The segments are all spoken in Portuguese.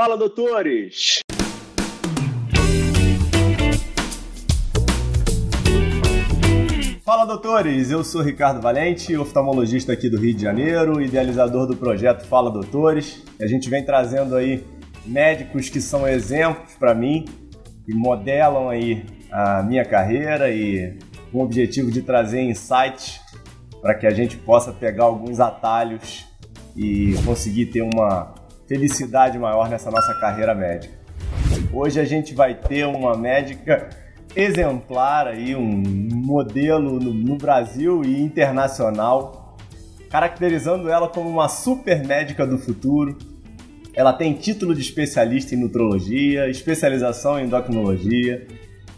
Fala, doutores! Fala, doutores! Eu sou Ricardo Valente, oftalmologista aqui do Rio de Janeiro, idealizador do projeto Fala Doutores. A gente vem trazendo aí médicos que são exemplos para mim e modelam aí a minha carreira e com o objetivo de trazer insights para que a gente possa pegar alguns atalhos e conseguir ter uma felicidade maior nessa nossa carreira médica. Hoje a gente vai ter uma médica exemplar aí, um modelo no, no Brasil e internacional, caracterizando ela como uma super médica do futuro. Ela tem título de especialista em nutrologia, especialização em endocrinologia.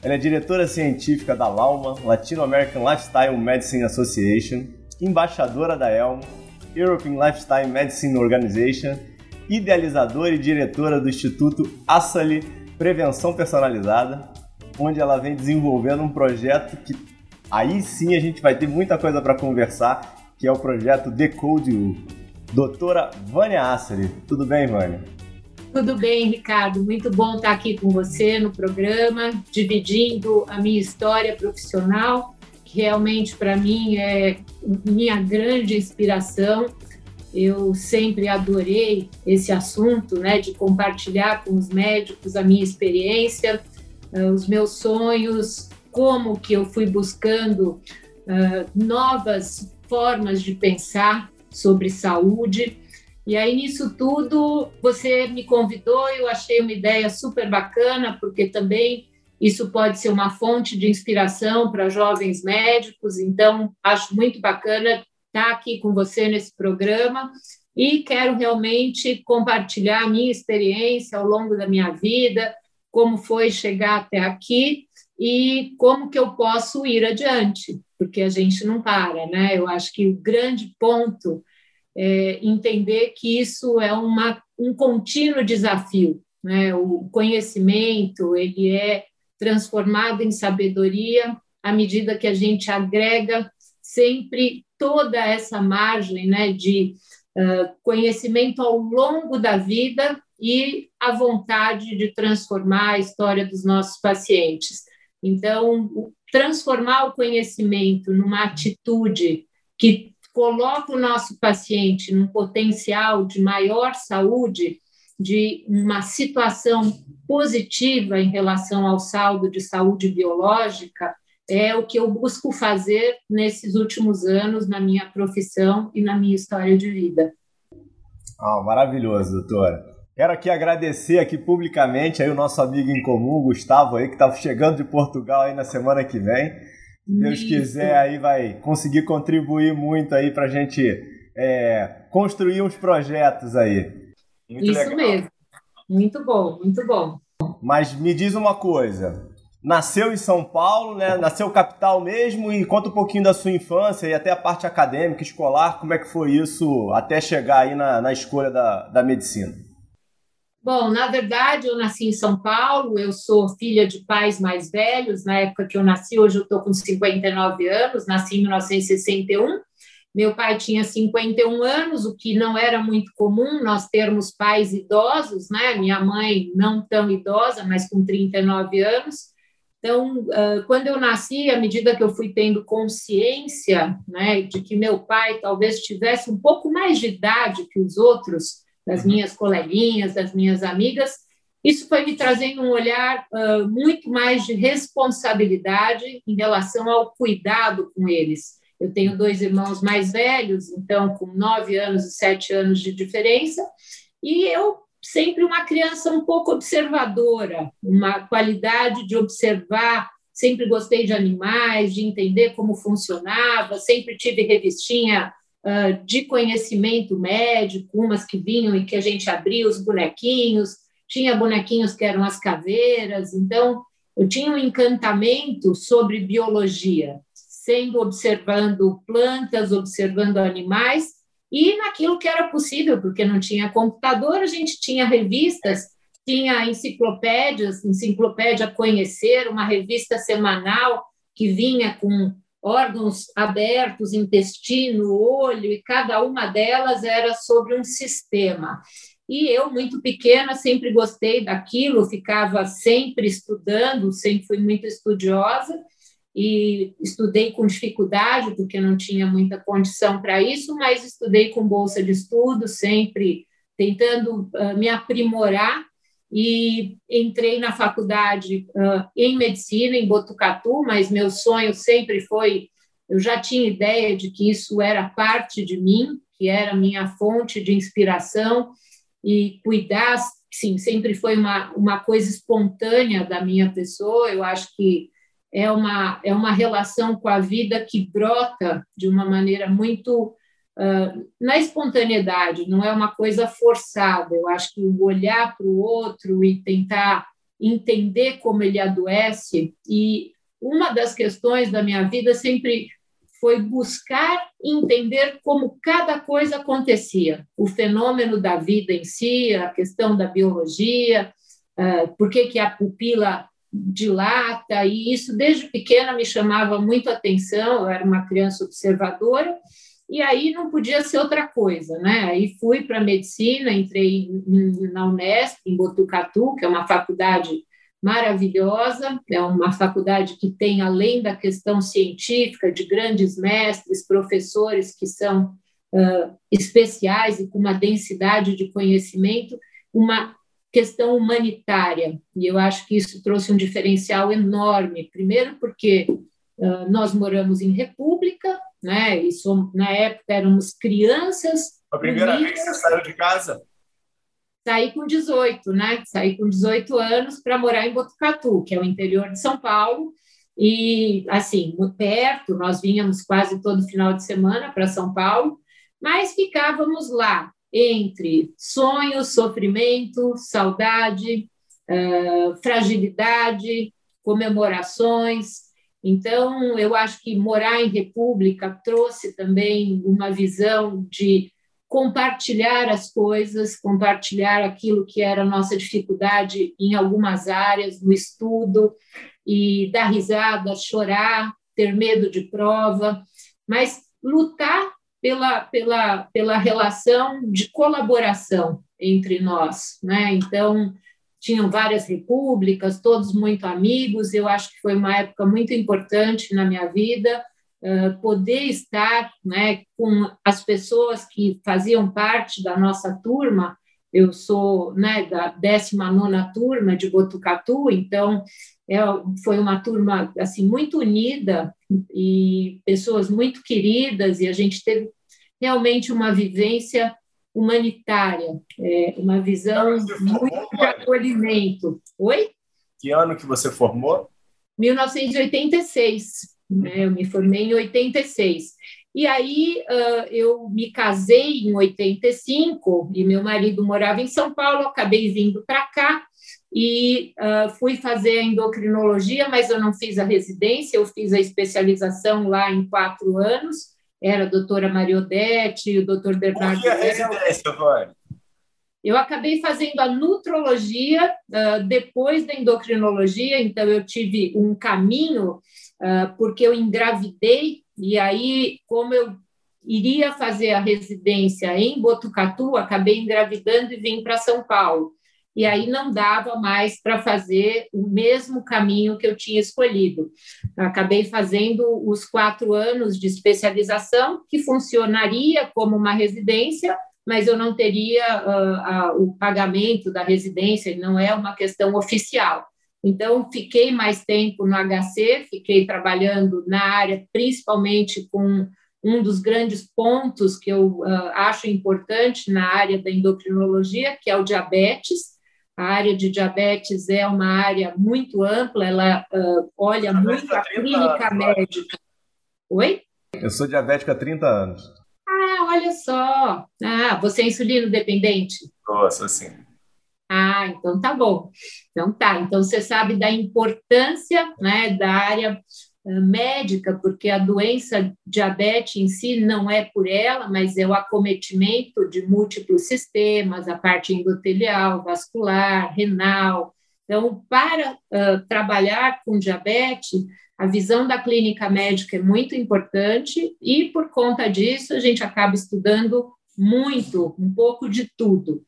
Ela é diretora científica da LAUMA, Latino American Lifestyle Medicine Association, embaixadora da ELMO, European Lifestyle Medicine Organization, idealizadora e diretora do Instituto Assali Prevenção Personalizada, onde ela vem desenvolvendo um projeto que aí sim a gente vai ter muita coisa para conversar, que é o projeto Decode U. Doutora Vânia Assali, tudo bem, Vânia? Tudo bem, Ricardo. Muito bom estar aqui com você no programa, dividindo a minha história profissional, que realmente para mim é minha grande inspiração. Eu sempre adorei esse assunto, né, de compartilhar com os médicos a minha experiência, uh, os meus sonhos, como que eu fui buscando uh, novas formas de pensar sobre saúde. E aí, nisso tudo, você me convidou, eu achei uma ideia super bacana, porque também isso pode ser uma fonte de inspiração para jovens médicos, então acho muito bacana estar aqui com você nesse programa e quero realmente compartilhar a minha experiência ao longo da minha vida, como foi chegar até aqui e como que eu posso ir adiante, porque a gente não para, né? Eu acho que o grande ponto é entender que isso é uma, um contínuo desafio, né? O conhecimento, ele é transformado em sabedoria à medida que a gente agrega sempre toda essa margem né, de uh, conhecimento ao longo da vida e a vontade de transformar a história dos nossos pacientes. Então, transformar o conhecimento numa atitude que coloca o nosso paciente num potencial de maior saúde, de uma situação positiva em relação ao saldo de saúde biológica, é o que eu busco fazer nesses últimos anos na minha profissão e na minha história de vida. Ah, maravilhoso, doutora. Quero aqui agradecer aqui publicamente aí o nosso amigo em comum, Gustavo aí, que está chegando de Portugal aí na semana que vem. Se Deus quiser aí vai conseguir contribuir muito aí para a gente é, construir uns projetos aí. Muito Isso legal. mesmo. Muito bom, muito bom. Mas me diz uma coisa, nasceu em São Paulo, né? Nasceu capital mesmo e conta um pouquinho da sua infância e até a parte acadêmica, escolar, como é que foi isso até chegar aí na, na escolha da, da medicina? Bom, na verdade, eu nasci em São Paulo, eu sou filha de pais mais velhos, na época que eu nasci, hoje eu estou com 59 anos, nasci em 1961, meu pai tinha 51 anos, o que não era muito comum nós termos pais idosos, né? Minha mãe não tão idosa, mas com 39 anos. Então, quando eu nasci, à medida que eu fui tendo consciência né, de que meu pai talvez tivesse um pouco mais de idade que os outros, das uhum. minhas coleguinhas, das minhas amigas, isso foi me trazendo um olhar uh, muito mais de responsabilidade em relação ao cuidado com eles. Eu tenho dois irmãos mais velhos, então com nove anos e sete anos de diferença, e eu sempre uma criança um pouco observadora, uma qualidade de observar. Sempre gostei de animais, de entender como funcionava, sempre tive revistinha uh, de conhecimento médico, umas que vinham e que a gente abria os bonequinhos, tinha bonequinhos que eram as caveiras, então eu tinha um encantamento sobre biologia, sendo observando plantas, observando animais e naquilo que era possível, porque não tinha computador, a gente tinha revistas, tinha enciclopédias, enciclopédia Conhecer, uma revista semanal que vinha com órgãos abertos, intestino, olho, e cada uma delas era sobre um sistema. E eu, muito pequena, sempre gostei daquilo, ficava sempre estudando, sempre fui muito estudiosa e estudei com dificuldade, porque não tinha muita condição para isso, mas estudei com bolsa de estudo, sempre tentando uh, me aprimorar e entrei na faculdade uh, em medicina em Botucatu, mas meu sonho sempre foi, eu já tinha ideia de que isso era parte de mim, que era minha fonte de inspiração e cuidar, sim, sempre foi uma, uma coisa espontânea da minha pessoa. Eu acho que é uma, é uma relação com a vida que brota de uma maneira muito uh, na espontaneidade, não é uma coisa forçada. Eu acho que o olhar para o outro e tentar entender como ele adoece, e uma das questões da minha vida sempre foi buscar entender como cada coisa acontecia, o fenômeno da vida em si, a questão da biologia, uh, por que, que a pupila dilata, e isso desde pequena me chamava muito atenção, eu era uma criança observadora, e aí não podia ser outra coisa, né? Aí fui para medicina, entrei na Unesp, em Botucatu, que é uma faculdade maravilhosa, é uma faculdade que tem, além da questão científica, de grandes mestres, professores que são uh, especiais e com uma densidade de conhecimento, uma questão humanitária, e eu acho que isso trouxe um diferencial enorme. Primeiro, porque uh, nós moramos em república, né? E somos, na época éramos crianças. A primeira vez que você saiu de casa? Saí com 18, né? Saí com 18 anos para morar em Botucatu, que é o interior de São Paulo. E, assim, muito perto, nós vínhamos quase todo final de semana para São Paulo, mas ficávamos lá entre sonhos, sofrimento, saudade, uh, fragilidade, comemorações. Então, eu acho que morar em república trouxe também uma visão de compartilhar as coisas, compartilhar aquilo que era a nossa dificuldade em algumas áreas, no estudo, e dar risada, chorar, ter medo de prova, mas lutar pela, pela, pela relação de colaboração entre nós. Né? Então, tinham várias repúblicas, todos muito amigos. Eu acho que foi uma época muito importante na minha vida, uh, poder estar né, com as pessoas que faziam parte da nossa turma. Eu sou né, da 19 turma de Botucatu, então é, foi uma turma assim muito unida e pessoas muito queridas, e a gente teve realmente uma vivência humanitária, é, uma visão muito de acolhimento. Oi? Que ano que você formou? 1986. Né? Eu me formei em 86. E aí uh, eu me casei em 85 e meu marido morava em São Paulo, acabei vindo para cá e uh, fui fazer a endocrinologia, mas eu não fiz a residência, eu fiz a especialização lá em quatro anos era a doutora Mariodete, o doutor Bernardo. Por que a residência, Vânia? Eu acabei fazendo a nutrologia uh, depois da endocrinologia, então eu tive um caminho, uh, porque eu engravidei, e aí, como eu iria fazer a residência em Botucatu, acabei engravidando e vim para São Paulo e aí não dava mais para fazer o mesmo caminho que eu tinha escolhido. Acabei fazendo os quatro anos de especialização, que funcionaria como uma residência, mas eu não teria uh, uh, o pagamento da residência, não é uma questão oficial. Então, fiquei mais tempo no HC, fiquei trabalhando na área, principalmente com um dos grandes pontos que eu uh, acho importante na área da endocrinologia, que é o diabetes. A área de diabetes é uma área muito ampla, ela uh, olha muito a clínica anos, médica. Oi? Eu sou diabética há 30 anos. Ah, olha só. Ah, você é insulino dependente? Nossa, sim. Ah, então tá bom. Então tá. Então você sabe da importância né, da área médica, porque a doença diabetes em si não é por ela, mas é o acometimento de múltiplos sistemas, a parte endotelial, vascular, renal. Então, para uh, trabalhar com diabetes, a visão da clínica médica é muito importante e, por conta disso, a gente acaba estudando muito, um pouco de tudo.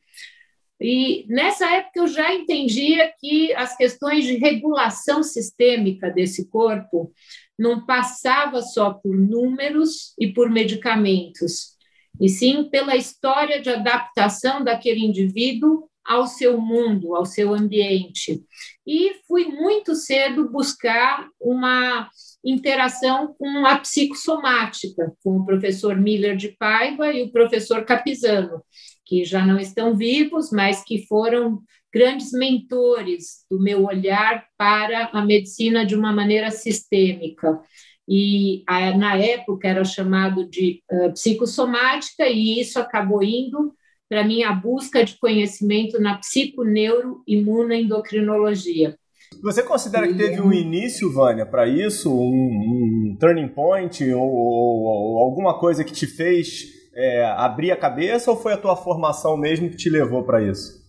E nessa época eu já entendia que as questões de regulação sistêmica desse corpo não passava só por números e por medicamentos, e sim pela história de adaptação daquele indivíduo ao seu mundo, ao seu ambiente. E fui muito cedo buscar uma interação com a psicossomática, com o professor Miller de Paiva e o professor Capizano, que já não estão vivos, mas que foram grandes mentores do meu olhar para a medicina de uma maneira sistêmica. E na época era chamado de uh, psicossomática, e isso acabou indo para mim a busca de conhecimento na psiconeuroimunoendocrinologia. Você considera que teve um início, Vânia, para isso? Um, um, turning point ou, ou, ou, alguma coisa que te fez é, abrir a cabeça ou foi a tua formação mesmo que te levou para isso?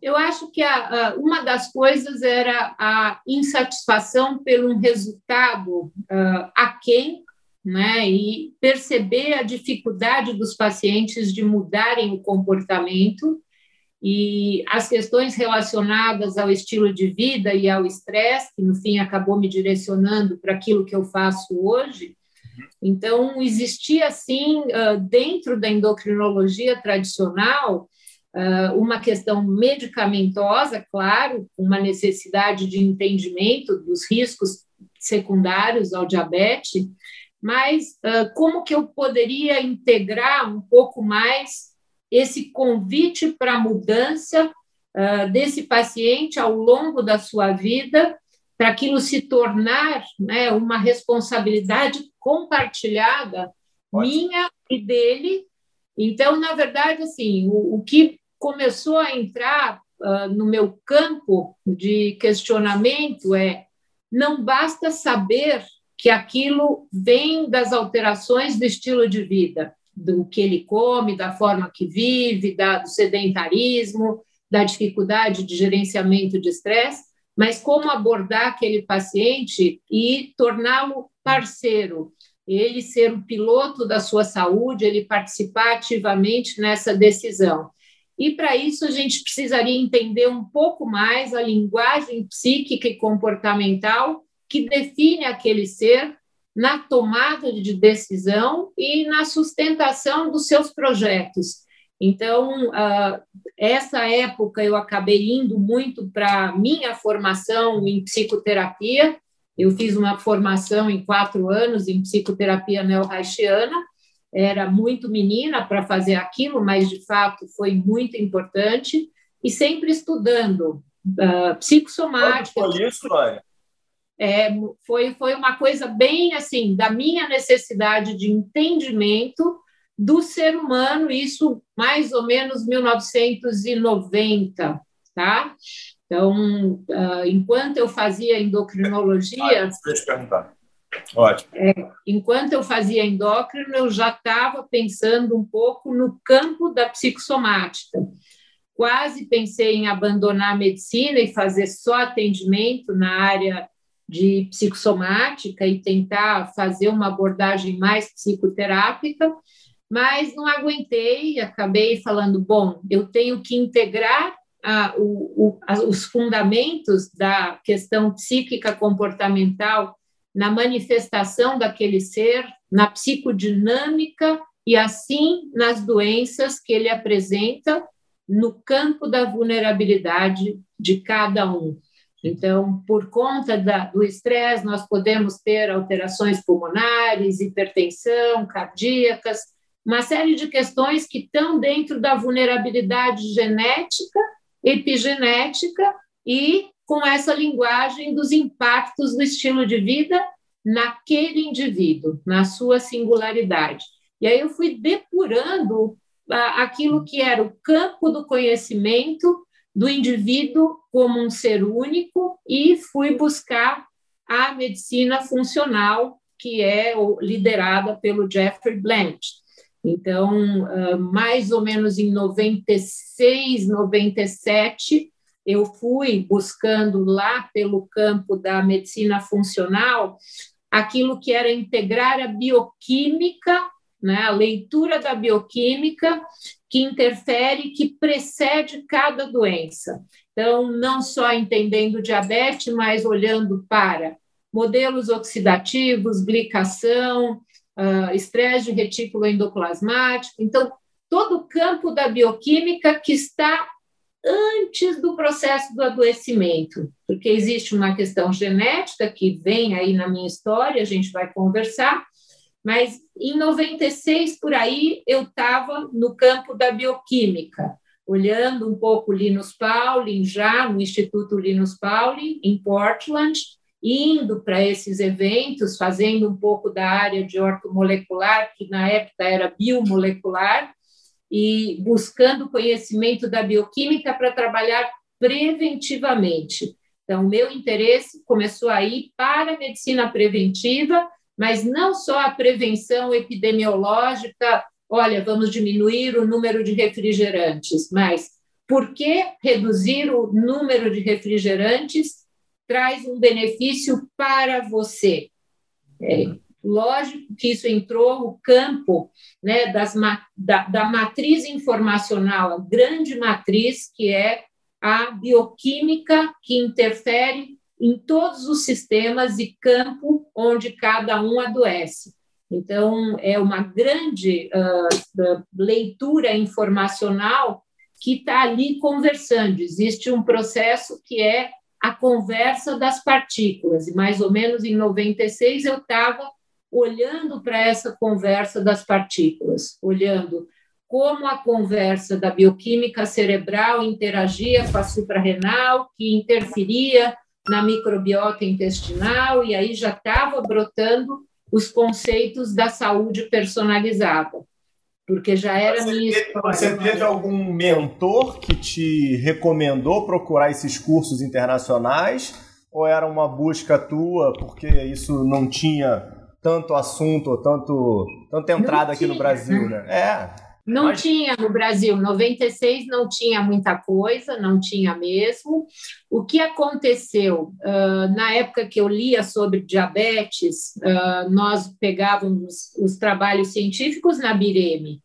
Eu acho que a, a, uma das coisas era a insatisfação pelo resultado uh, aquém né, e perceber a dificuldade dos pacientes de mudarem o comportamento e as questões relacionadas ao estilo de vida e ao estresse, que no fim acabou me direcionando para aquilo que eu faço hoje. Então, existia, assim, dentro da endocrinologia tradicional, uma questão medicamentosa, claro, uma necessidade de entendimento dos riscos secundários ao diabetes, mas uh, como que eu poderia integrar um pouco mais esse convite para mudança desse paciente ao longo da sua vida, para aquilo se tornar né, uma responsabilidade compartilhada minha e dele. Então, na verdade, assim, o, o que começou a entrar uh, no meu campo de questionamento é não basta saber que aquilo vem das alterações do estilo de vida, do que ele come, da forma que vive, da, do sedentarismo, da dificuldade de gerenciamento de estresse, mas como abordar aquele paciente e torná-lo parceiro, ele ser o piloto da sua saúde, ele participar ativamente nessa decisão. E para isso a gente precisaria entender um pouco mais a linguagem psíquica e comportamental que define aquele ser na tomada de decisão e na sustentação dos seus projetos. Então, uh, essa época eu acabei indo muito para minha formação em psicoterapia. Eu fiz uma formação em quatro anos em psicoterapia neo-haitiana. Era muito menina para fazer aquilo, mas de fato foi muito importante. E sempre estudando uh, psicossomática. Quando foi isso, Maria? É, foi, foi uma coisa bem assim, da minha necessidade de entendimento do ser humano, isso mais ou menos 1990, tá? Então, uh, enquanto eu fazia endocrinologia. Ah, deixa eu perguntar. Ótimo. É, enquanto eu fazia endócrino, eu já estava pensando um pouco no campo da psicossomática. Quase pensei em abandonar a medicina e fazer só atendimento na área de psicossomática e tentar fazer uma abordagem mais psicoterápica, mas não aguentei, acabei falando, bom, eu tenho que integrar o, o, os fundamentos da questão psíquica comportamental na manifestação daquele ser, na psicodinâmica e assim nas doenças que ele apresenta no campo da vulnerabilidade de cada um. Então, por conta da, do estresse, nós podemos ter alterações pulmonares, hipertensão, cardíacas, uma série de questões que estão dentro da vulnerabilidade genética, epigenética e com essa linguagem dos impactos do estilo de vida naquele indivíduo, na sua singularidade. E aí eu fui depurando ah, aquilo que era o campo do conhecimento do indivíduo como um ser único e fui buscar a medicina funcional, que é liderada pelo Jeffrey Blanch. Então, ah, mais ou menos em 96, 97, eu fui buscando lá pelo campo da medicina funcional aquilo que era integrar a bioquímica né, a leitura da bioquímica que interfere, que precede cada doença. Então, não só entendendo diabetes, mas olhando para modelos oxidativos, glicação, uh, estresse de retículo endoplasmático. Então, todo o campo da bioquímica que está antes do processo do adoecimento, porque existe uma questão genética que vem aí na minha história, a gente vai conversar, mas em 96 por aí eu estava no campo da bioquímica, olhando um pouco Linus Pauling já no Instituto Linus Pauling em Portland, indo para esses eventos, fazendo um pouco da área de ortomolecular, que na época era biomolecular, e buscando conhecimento da bioquímica para trabalhar preventivamente. Então, o meu interesse começou aí para a medicina preventiva, mas não só a prevenção epidemiológica, olha, vamos diminuir o número de refrigerantes, mas por que reduzir o número de refrigerantes traz um benefício para você. É, lógico que isso entrou no campo né, das, da, da matriz informacional, a grande matriz que é a bioquímica que interfere em todos os sistemas e campo onde cada um adoece. Então, é uma grande uh, leitura informacional que está ali conversando. Existe um processo que é a conversa das partículas. E mais ou menos em 96 eu estava olhando para essa conversa das partículas, olhando como a conversa da bioquímica cerebral interagia com a suprarrenal, que interferia na microbiota intestinal, e aí já estava brotando os conceitos da saúde personalizada porque já era você minha teve, história. Você teve algum mentor que te recomendou procurar esses cursos internacionais? Ou era uma busca tua porque isso não tinha tanto assunto ou tanto, tanta entrada aqui no Brasil, né? É. Não Mas... tinha no Brasil, 96 não tinha muita coisa, não tinha mesmo. O que aconteceu? Uh, na época que eu lia sobre diabetes, uh, nós pegávamos os trabalhos científicos na Bireme,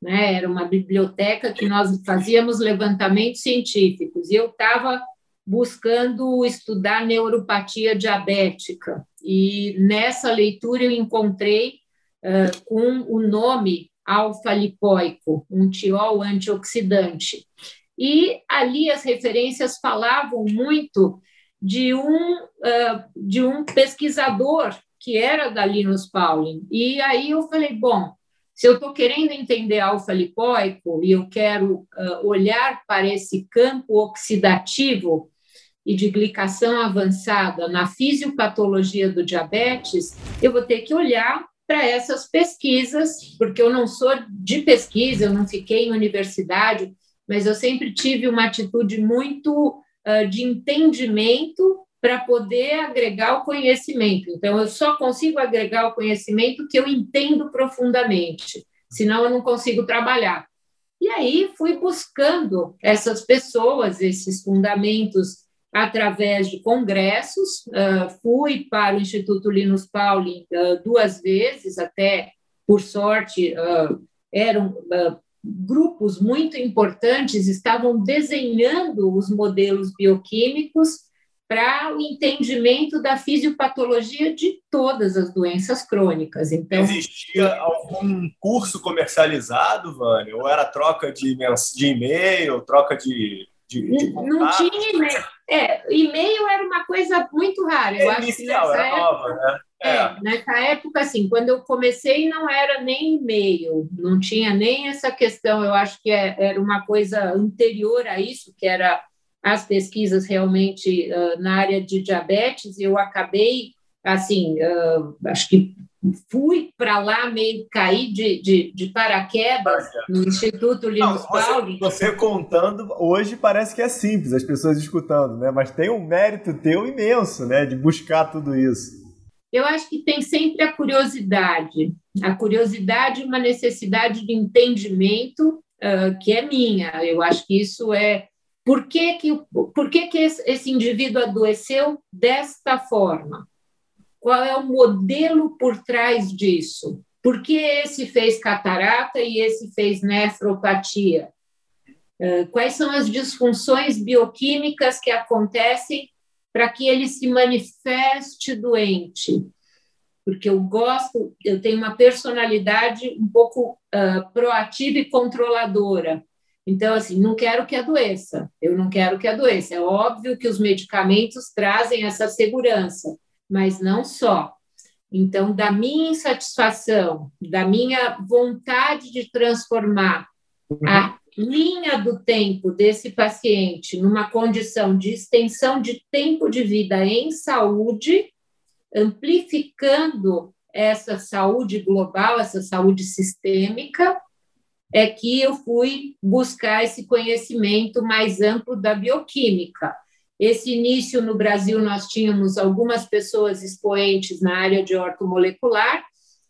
né? Era uma biblioteca que nós fazíamos levantamentos científicos. E eu estava buscando estudar neuropatia diabética. E nessa leitura eu encontrei uh, com o nome alfa-lipoico, um tiol antioxidante. E ali as referências falavam muito de um, uh, de um pesquisador que era da Linus Pauling. E aí eu falei, bom, se eu estou querendo entender alfa-lipoico e eu quero uh, olhar para esse campo oxidativo e de glicação avançada na fisiopatologia do diabetes, eu vou ter que olhar para essas pesquisas, porque eu não sou de pesquisa, eu não fiquei em universidade, mas eu sempre tive uma atitude muito uh, de entendimento para poder agregar o conhecimento. Então, eu só consigo agregar o conhecimento que eu entendo profundamente, senão eu não consigo trabalhar. E aí fui buscando essas pessoas, esses fundamentos através de congressos. Uh, fui para o Instituto Linus Pauling uh, duas vezes, até por sorte, uh, eram grupos muito importantes, estavam desenhando os modelos bioquímicos para o entendimento da fisiopatologia de todas as doenças crônicas. Então, existia algum curso comercializado, Vânia? Ou era troca de, de e-mail, troca de, de, de Não tinha e-mail. É, e-mail era uma coisa muito rara. Eu é acho inicial, que nessa época, nova, né? É. é. nessa época, assim, quando eu comecei, não era nem e-mail, não tinha nem essa questão. Eu acho que é, era uma coisa anterior a isso, que era as pesquisas realmente uh, na área de diabetes. Eu acabei, assim, uh, acho que fui para lá meio cair de, de, de paraquedas no Instituto Linus Pauling. Você, você, contando hoje parece que é simples, as pessoas escutando, né? Mas tem um mérito teu imenso, né? De buscar tudo isso. Eu acho que tem sempre a curiosidade, a curiosidade e uma necessidade de entendimento uh, que é minha. Eu acho que isso é por que, que, por que, que esse indivíduo adoeceu desta forma? Qual é o modelo por trás disso? Por que esse fez catarata e esse fez nefropatia? Uh, quais são as disfunções bioquímicas que acontecem para que ele se manifeste doente? Porque eu gosto, eu tenho uma personalidade um pouco uh, proativa e controladora. Então, assim, não quero que adoeça, eu não quero que adoeça. É óbvio que os medicamentos trazem essa segurança, mas não só. Então, da minha insatisfação, da minha vontade de transformar a linha do tempo desse paciente numa condição de extensão de tempo de vida em saúde, amplificando essa saúde global, essa saúde sistêmica, é que eu fui buscar esse conhecimento mais amplo da bioquímica. Esse início no Brasil, nós tínhamos algumas pessoas expoentes na área de ortomolecular,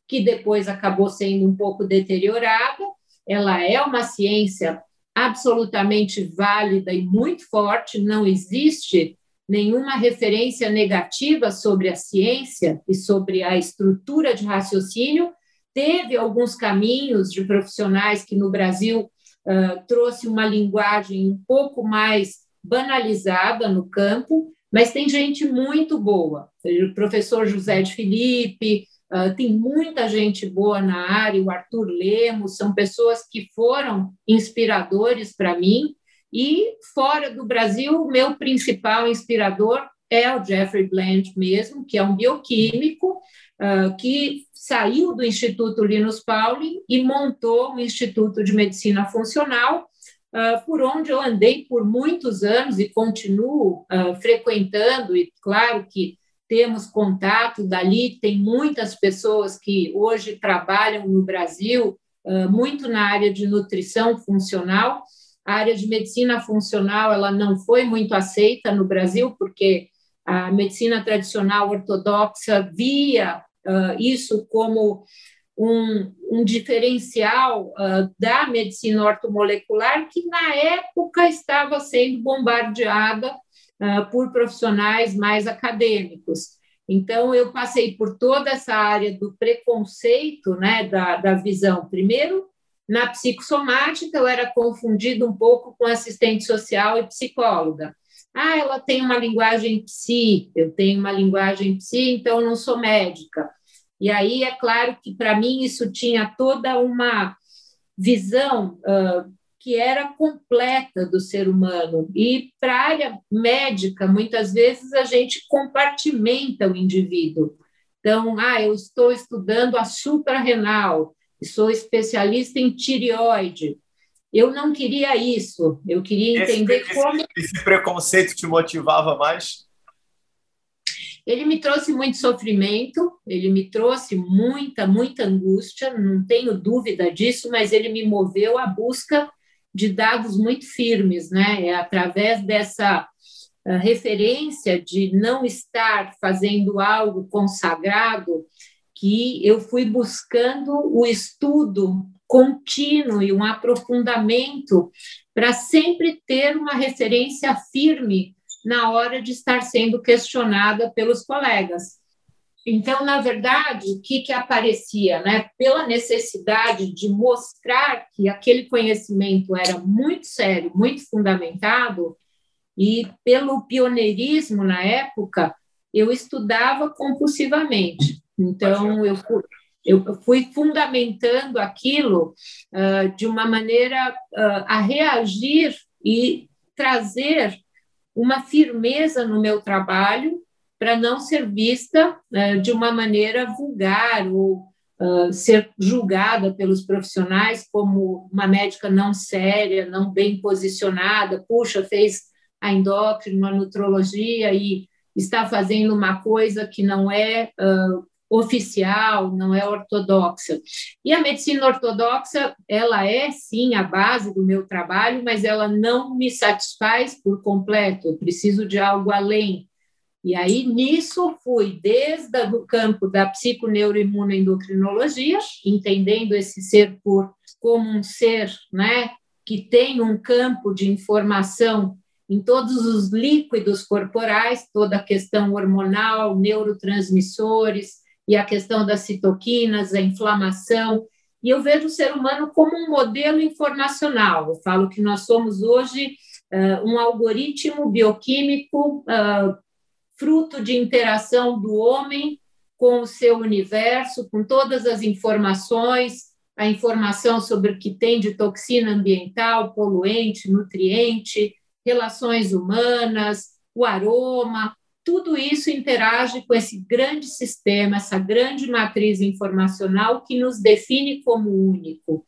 que depois acabou sendo um pouco deteriorada. Ela é uma ciência absolutamente válida e muito forte, não existe nenhuma referência negativa sobre a ciência e sobre a estrutura de raciocínio, teve alguns caminhos de profissionais que no Brasil uh, trouxe uma linguagem um pouco mais banalizada no campo, mas tem gente muito boa. O professor José de Felipe, uh, tem muita gente boa na área, o Arthur Lemos, são pessoas que foram inspiradores para mim. E fora do Brasil, o meu principal inspirador é o Jeffrey Bland mesmo, que é um bioquímico uh, que saiu do Instituto Linus Pauling e montou um Instituto de Medicina Funcional, uh, por onde eu andei por muitos anos e continuo uh, frequentando, e claro que temos contato dali, tem muitas pessoas que hoje trabalham no Brasil, uh, muito na área de nutrição funcional. A área de medicina funcional ela não foi muito aceita no Brasil, porque a medicina tradicional ortodoxa via uh, isso como um, um diferencial uh, da medicina ortomolecular que, na época, estava sendo bombardeada uh, por profissionais mais acadêmicos. Então, eu passei por toda essa área do preconceito, né, da, da visão. Primeiro, na psicossomática, eu era confundido um pouco com assistente social e psicóloga. Ah, ela tem uma linguagem psi, eu tenho uma linguagem psi, então não sou médica. E aí, é claro que para mim isso tinha toda uma visão uh, que era completa do ser humano. E para a área médica, muitas vezes a gente compartimenta o indivíduo. Então, ah, eu estou estudando a suprarrenal, sou especialista em tireoide. Eu não queria isso, eu queria entender esse, como. Esse preconceito te motivava mais? Ele me trouxe muito sofrimento, ele me trouxe muita, muita angústia, não tenho dúvida disso, mas ele me moveu à busca de dados muito firmes, né? É através dessa uh, referência de não estar fazendo algo consagrado que eu fui buscando o estudo contínuo e um aprofundamento para sempre ter uma referência firme na hora de estar sendo questionada pelos colegas. Então, na verdade, o que, que aparecia? Né? Pela necessidade de mostrar que aquele conhecimento era muito sério, muito fundamentado, e pelo pioneirismo na época, eu estudava compulsivamente. Então, eu fui, eu fui fundamentando aquilo uh, de uma maneira uh, a reagir e trazer uma firmeza no meu trabalho para não ser vista uh, de uma maneira vulgar ou uh, ser julgada pelos profissionais como uma médica não séria, não bem posicionada, puxa, fez a endócrina, a nutrologia e está fazendo uma coisa que não é uh, oficial, não é ortodoxa. E a medicina ortodoxa, ela é sim a base do meu trabalho, mas ela não me satisfaz por completo, eu preciso de algo além. E aí nisso fui desde o campo da psiconeuroimunoendocrinologia, entendendo esse ser por como um ser, né, que tem um campo de informação em todos os líquidos corporais, toda a questão hormonal, neurotransmissores, e a questão das citoquinas, a inflamação. E eu vejo o ser humano como um modelo informacional. Eu falo que nós somos hoje uh, um algoritmo bioquímico uh, fruto de interação do homem com o seu universo, com todas as informações, a informação sobre o que tem de toxina ambiental, poluente, nutriente, relações humanas, o aroma, tudo isso interage com esse grande sistema, essa grande matriz informacional que nos define como único.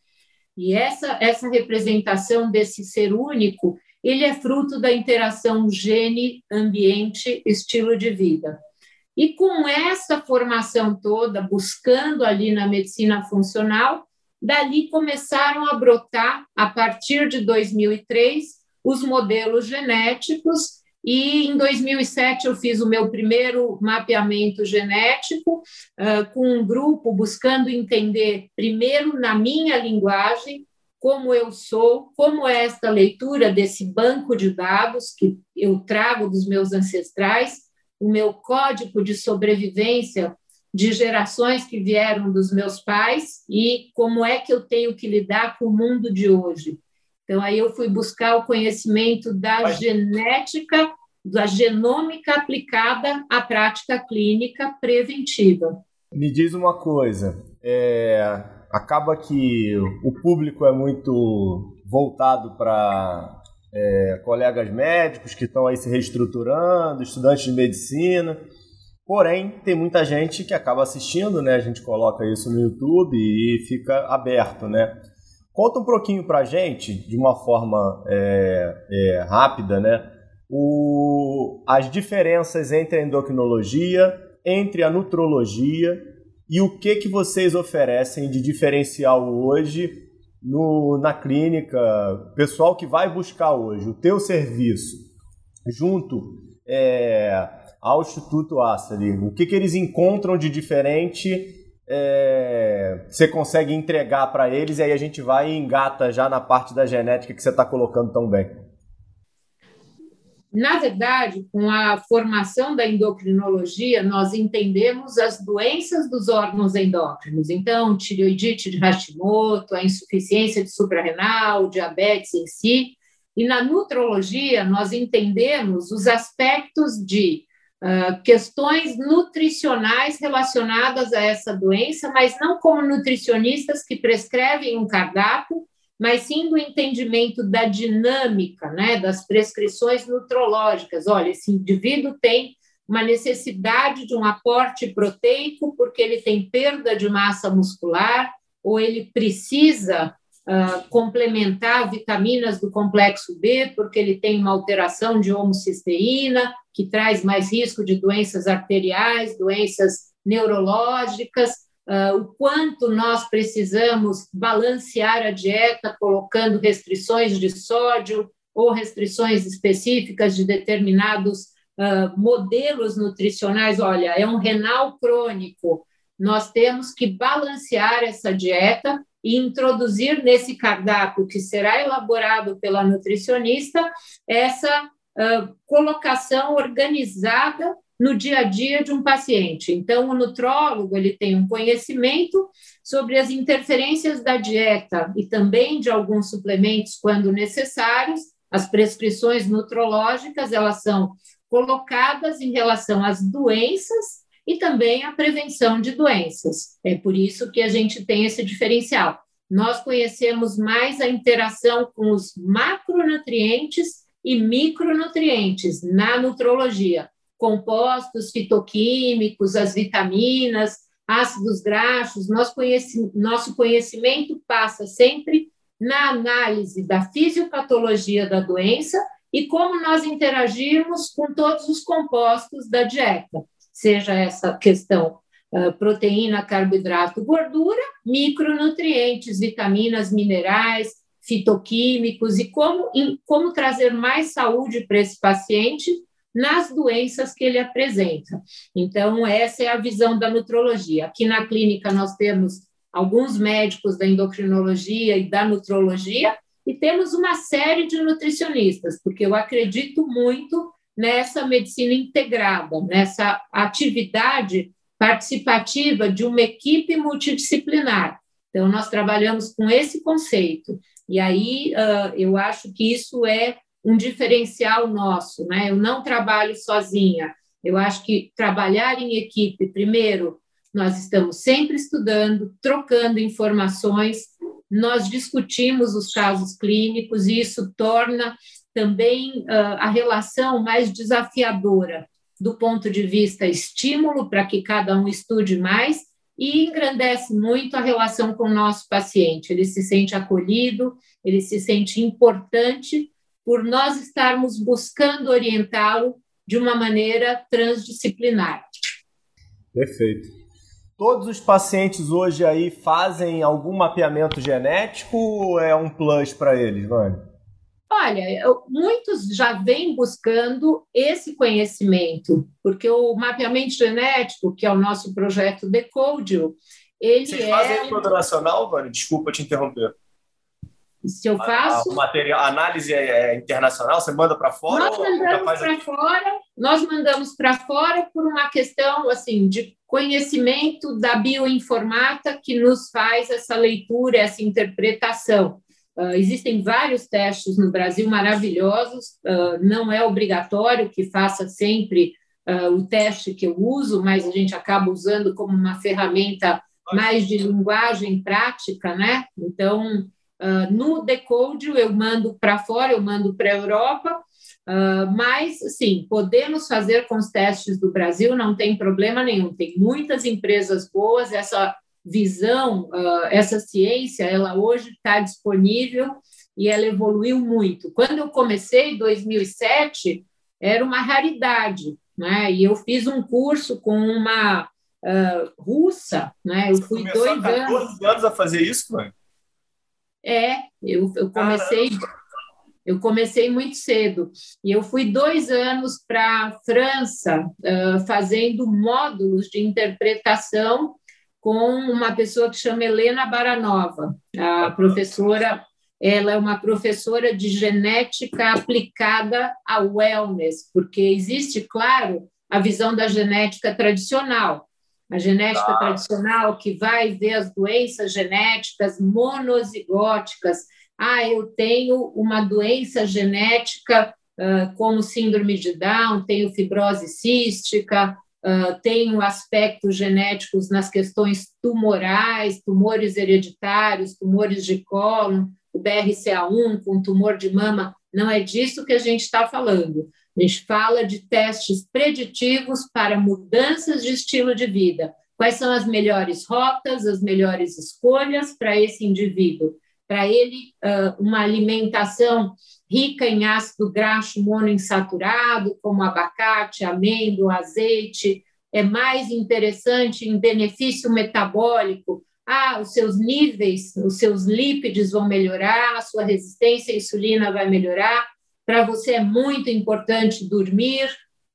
E essa, essa representação desse ser único, ele é fruto da interação gene, ambiente, estilo de vida. E com essa formação toda, buscando ali na medicina funcional, dali começaram a brotar, a partir de 2003, os modelos genéticos. E em 2007 eu fiz o meu primeiro mapeamento genético uh, com um grupo buscando entender, primeiro na minha linguagem, como eu sou, como é esta leitura desse banco de dados que eu trago dos meus ancestrais, o meu código de sobrevivência de gerações que vieram dos meus pais e como é que eu tenho que lidar com o mundo de hoje. Então, aí eu fui buscar o conhecimento da genética, da genômica aplicada à prática clínica preventiva. Me diz uma coisa, é, acaba que o público é muito voltado para é, colegas médicos que estão aí se reestruturando, estudantes de medicina. Porém, tem muita gente que acaba assistindo, né? A gente coloca isso no YouTube e fica aberto, né? Conta um pouquinho pra gente, de uma forma é, é, rápida, né? O, as diferenças entre a endocrinologia, entre a nutrologia e o que que vocês oferecem de diferencial hoje no, na clínica, pessoal que vai buscar hoje o teu serviço junto é, ao Instituto Astri, o que, que eles encontram de diferente é, você consegue entregar para eles e aí a gente vai e engata já na parte da genética que você está colocando tão bem. Na verdade, com a formação da endocrinologia, nós entendemos as doenças dos órgãos endócrinos. Então, tireoidite de Hashimoto, a insuficiência de suprarrenal, diabetes em si. E na nutrologia, nós entendemos os aspectos de uh, questões nutricionais relacionadas a essa doença, mas não como nutricionistas que prescrevem um cardápio, mas sim do entendimento da dinâmica, né, das prescrições nutrológicas. Olha, esse indivíduo tem uma necessidade de um aporte proteico porque ele tem perda de massa muscular ou ele precisa uh, complementar vitaminas do complexo B porque ele tem uma alteração de homocisteína que traz mais risco de doenças arteriais, doenças neurológicas uh, o quanto nós precisamos balancear a dieta, colocando restrições de sódio ou restrições específicas de determinados uh, modelos nutricionais. Olha, é um renal crônico. Nós temos que balancear essa dieta e introduzir nesse cardápio que será elaborado pela nutricionista essa uh, colocação organizada no dia a dia de um paciente. Então, o nutrólogo ele tem um conhecimento sobre as interferências da dieta e também de alguns suplementos quando necessários. As prescrições nutrológicas elas são colocadas em relação às doenças e também à prevenção de doenças. É por isso que a gente tem esse diferencial. Nós conhecemos mais a interação com os macronutrientes e micronutrientes na nutrologia compostos fitoquímicos, as vitaminas, ácidos graxos, conheci nosso conhecimento passa sempre na análise da fisiopatologia da doença e como nós interagimos com todos os compostos da dieta, seja essa questão uh, proteína, carboidrato, gordura, micronutrientes, vitaminas, minerais, fitoquímicos e como, em, como trazer mais saúde para esse paciente nas doenças que ele apresenta. Então, essa é a visão da nutrologia. Aqui na clínica, nós temos alguns médicos da endocrinologia e da nutrologia, e temos uma série de nutricionistas, porque eu acredito muito nessa medicina integrada, nessa atividade participativa de uma equipe multidisciplinar. Então, nós trabalhamos com esse conceito. E aí, uh, eu acho que isso é um diferencial nosso, né? Eu não trabalho sozinha. Eu acho que trabalhar em equipe, primeiro, nós estamos sempre estudando, trocando informações, nós discutimos os casos clínicos e isso torna também uh, a relação mais desafiadora do ponto de vista estímulo para que cada um estude mais e engrandece muito a relação com o nosso paciente. Ele se sente acolhido, ele se sente importante por nós estarmos buscando orientá-lo de uma maneira transdisciplinar. Perfeito. Todos os pacientes hoje aí fazem algum mapeamento genético ou é um plus para eles, Vânia? Olha, eu, muitos já vêm buscando esse conhecimento, porque o mapeamento genético, que é o nosso projeto Decode, ele Vocês é... fazem nível nacional, Vânia? Desculpa te interromper. Se eu faço... A, a, material, a análise é, é internacional? Você manda para fora? Nós mandamos para fora, nós mandamos para fora por uma questão assim de conhecimento da bioinformata que nos faz essa leitura, essa interpretação. Uh, existem vários testes no Brasil maravilhosos, uh, não é obrigatório que faça sempre uh, o teste que eu uso, mas a gente acaba usando como uma ferramenta mais de linguagem prática, né? Então, no Decode eu mando para fora, eu mando para a Europa, mas, sim, podemos fazer com os testes do Brasil, não tem problema nenhum. Tem muitas empresas boas, essa visão, uh, essa ciência, ela hoje está disponível e ela evoluiu muito. Quando eu comecei em 2007, era uma raridade, né? E eu fiz um curso com uma uh, russa, né? Eu Você fui dois anos. anos a fazer isso, mãe? É, eu, eu comecei. Caramba. Eu comecei muito cedo e eu fui dois anos para a França uh, fazendo módulos de interpretação com uma pessoa que chama Helena Baranova, a professora. Ela é uma professora de genética aplicada ao wellness, porque existe, claro, a visão da genética tradicional, a genética ah. tradicional que vai ver as doenças genéticas monozigóticas. Ah, eu tenho uma doença genética uh, como síndrome de Down, tenho fibrose cística, Uh, tenho aspectos genéticos nas questões tumorais, tumores hereditários, tumores de cólon, o BRCA1 com tumor de mama. Não é disso que a gente está falando. A gente fala de testes preditivos para mudanças de estilo de vida. Quais são as melhores rotas, as melhores escolhas para esse indivíduo? Para ele, uh, uma alimentação rica em ácido graxo monoinsaturado, como abacate, amêndoa, azeite, é mais interessante em benefício metabólico. Ah, os seus níveis, os seus lípides vão melhorar, a sua resistência à insulina vai melhorar. Para você é muito importante dormir,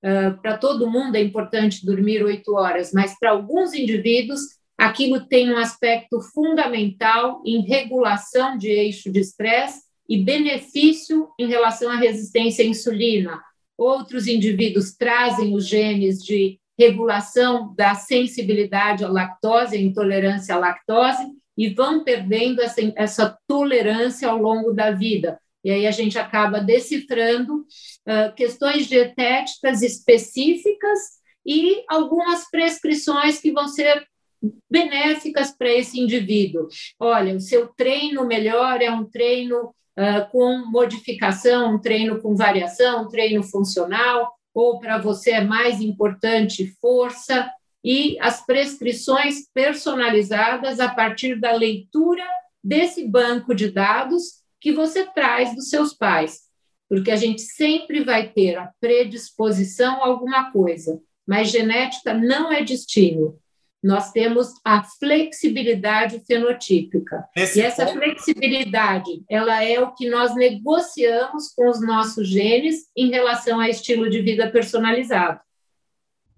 uh, para todo mundo é importante dormir oito horas, mas para alguns indivíduos aquilo tem um aspecto fundamental em regulação de eixo de estresse e benefício em relação à resistência à insulina. Outros indivíduos trazem os genes de regulação da sensibilidade à lactose, a intolerância à lactose, e vão perdendo essa, essa tolerância ao longo da vida. E aí a gente acaba decifrando uh, questões dietéticas específicas e algumas prescrições que vão ser benéficas para esse indivíduo. Olha, o seu treino melhor é um treino com modificação, um treino com variação, um treino funcional, ou para você é mais importante força, e as prescrições personalizadas a partir da leitura desse banco de dados que você traz dos seus pais, porque a gente sempre vai ter a predisposição a alguma coisa, mas genética não é destino nós temos a flexibilidade fenotípica. Esse e essa ponto... flexibilidade, ela é o que nós negociamos com os nossos genes em relação a estilo de vida personalizado.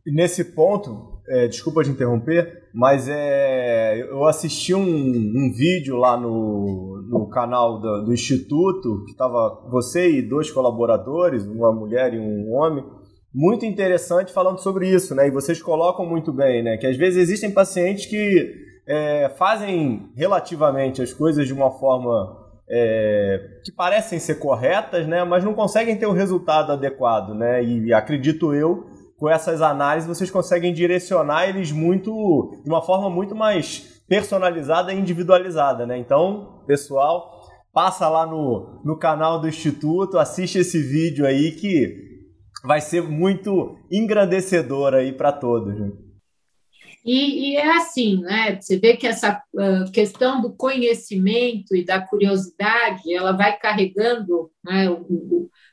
E nesse ponto, é, desculpa te interromper, mas é, eu assisti um, um vídeo lá no, no canal do, do Instituto, que estava você e dois colaboradores, uma mulher e um homem, muito interessante falando sobre isso, né? E vocês colocam muito bem, né? Que às vezes existem pacientes que é, fazem relativamente as coisas de uma forma é, que parecem ser corretas, né? Mas não conseguem ter o resultado adequado, né? E, e acredito eu, com essas análises vocês conseguem direcionar eles muito de uma forma muito mais personalizada e individualizada, né? Então, pessoal, passa lá no, no canal do Instituto, assiste esse vídeo aí que vai ser muito engrandecedor aí para todos. Né? E, e, é assim, né? Você vê que essa questão do conhecimento e da curiosidade, ela vai carregando né,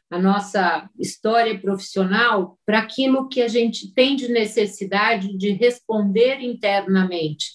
a nossa história profissional para aquilo que a gente tem de necessidade de responder internamente.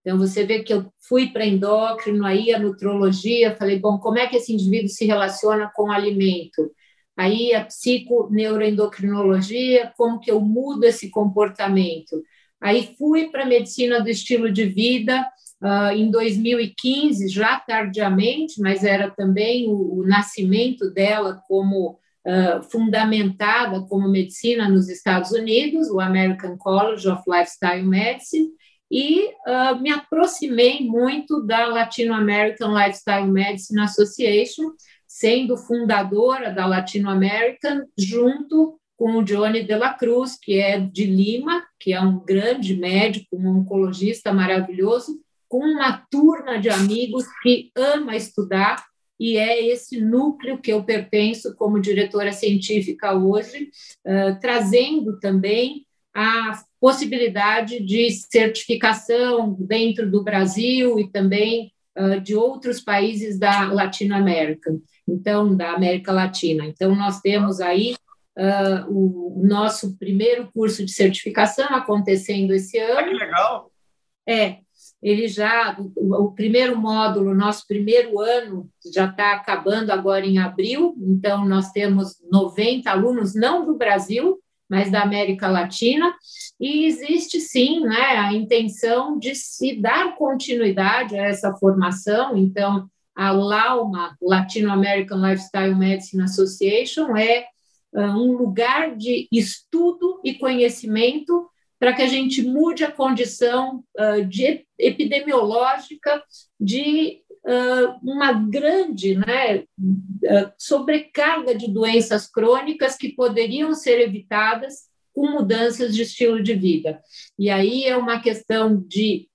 Então, você vê que eu fui para endócrino, aí a nutrologia, falei, bom, como é que esse indivíduo se relaciona com o alimento? Aí a psiconeuroendocrinologia, como que eu mudo esse comportamento? Aí fui para a medicina do estilo de vida uh, em 2015, já tardiamente, mas era também o, o nascimento dela como uh, fundamentada como medicina nos Estados Unidos, o American College of Lifestyle Medicine, e uh, me aproximei muito da Latino American Lifestyle Medicine Association, sendo fundadora da Latino American, junto com o Johnny de la Cruz, que é de Lima, que é um grande médico, um oncologista maravilhoso, com uma turma de amigos que ama estudar, e é esse núcleo que eu pertenço como diretora científica hoje, uh, trazendo também a possibilidade de certificação dentro do Brasil e também uh, de outros países da Latinoamérica, então, da América Latina. Então, nós temos aí uh, o nosso primeiro curso de certificação acontecendo esse ano. Ah, que legal! É, ele já, o, o primeiro módulo, nosso primeiro ano, já está acabando agora em abril, então nós temos 90 alunos, não do Brasil, mas da América Latina, e existe sim né, a intenção de se dar continuidade a essa formação, então a LAUMA, Latino American Lifestyle Medicine Association, é um lugar de estudo e conhecimento para que a gente mude a condição uh, de epidemiológica de uh, uma grande né, uh, sobrecarga de doenças crônicas que poderiam ser evitadas com mudanças de estilo de vida. E aí é uma questão de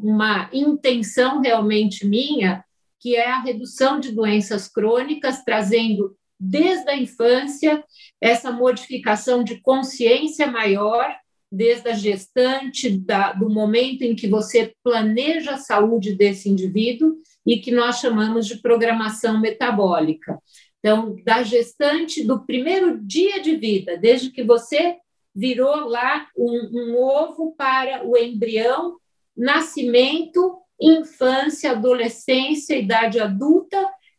uma intenção realmente minha, que é a redução de doenças crônicas, trazendo desde a infância, essa modificação de consciência maior, desde a gestante, da, do momento em que você planeja a saúde desse indivíduo e que nós chamamos de programação metabólica. Então, da gestante, do primeiro dia de vida, desde que você virou lá um, um ovo para o embrião, nascimento, infância, adolescência, idade adulta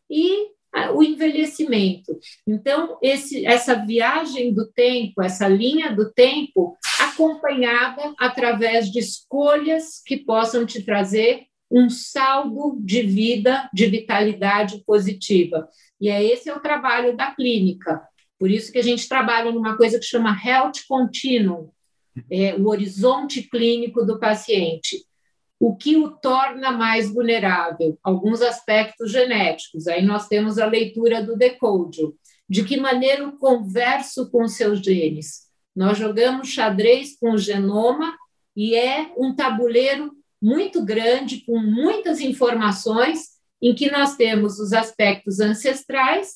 e o envelhecimento. Então, esse, essa viagem do tempo, essa linha do tempo, acompanhada através de escolhas que possam te trazer um saldo de vida, de vitalidade positiva. E é esse é o trabalho da clínica. Por isso que a gente trabalha numa coisa que chama Health Continuum, é, o horizonte clínico do paciente o que o torna mais vulnerável? Alguns aspectos genéticos. Aí nós temos a leitura do decode. De que maneira eu converso com seus genes? Nós jogamos xadrez com o genoma e é um tabuleiro muito grande, com muitas informações, em que nós temos os aspectos ancestrais,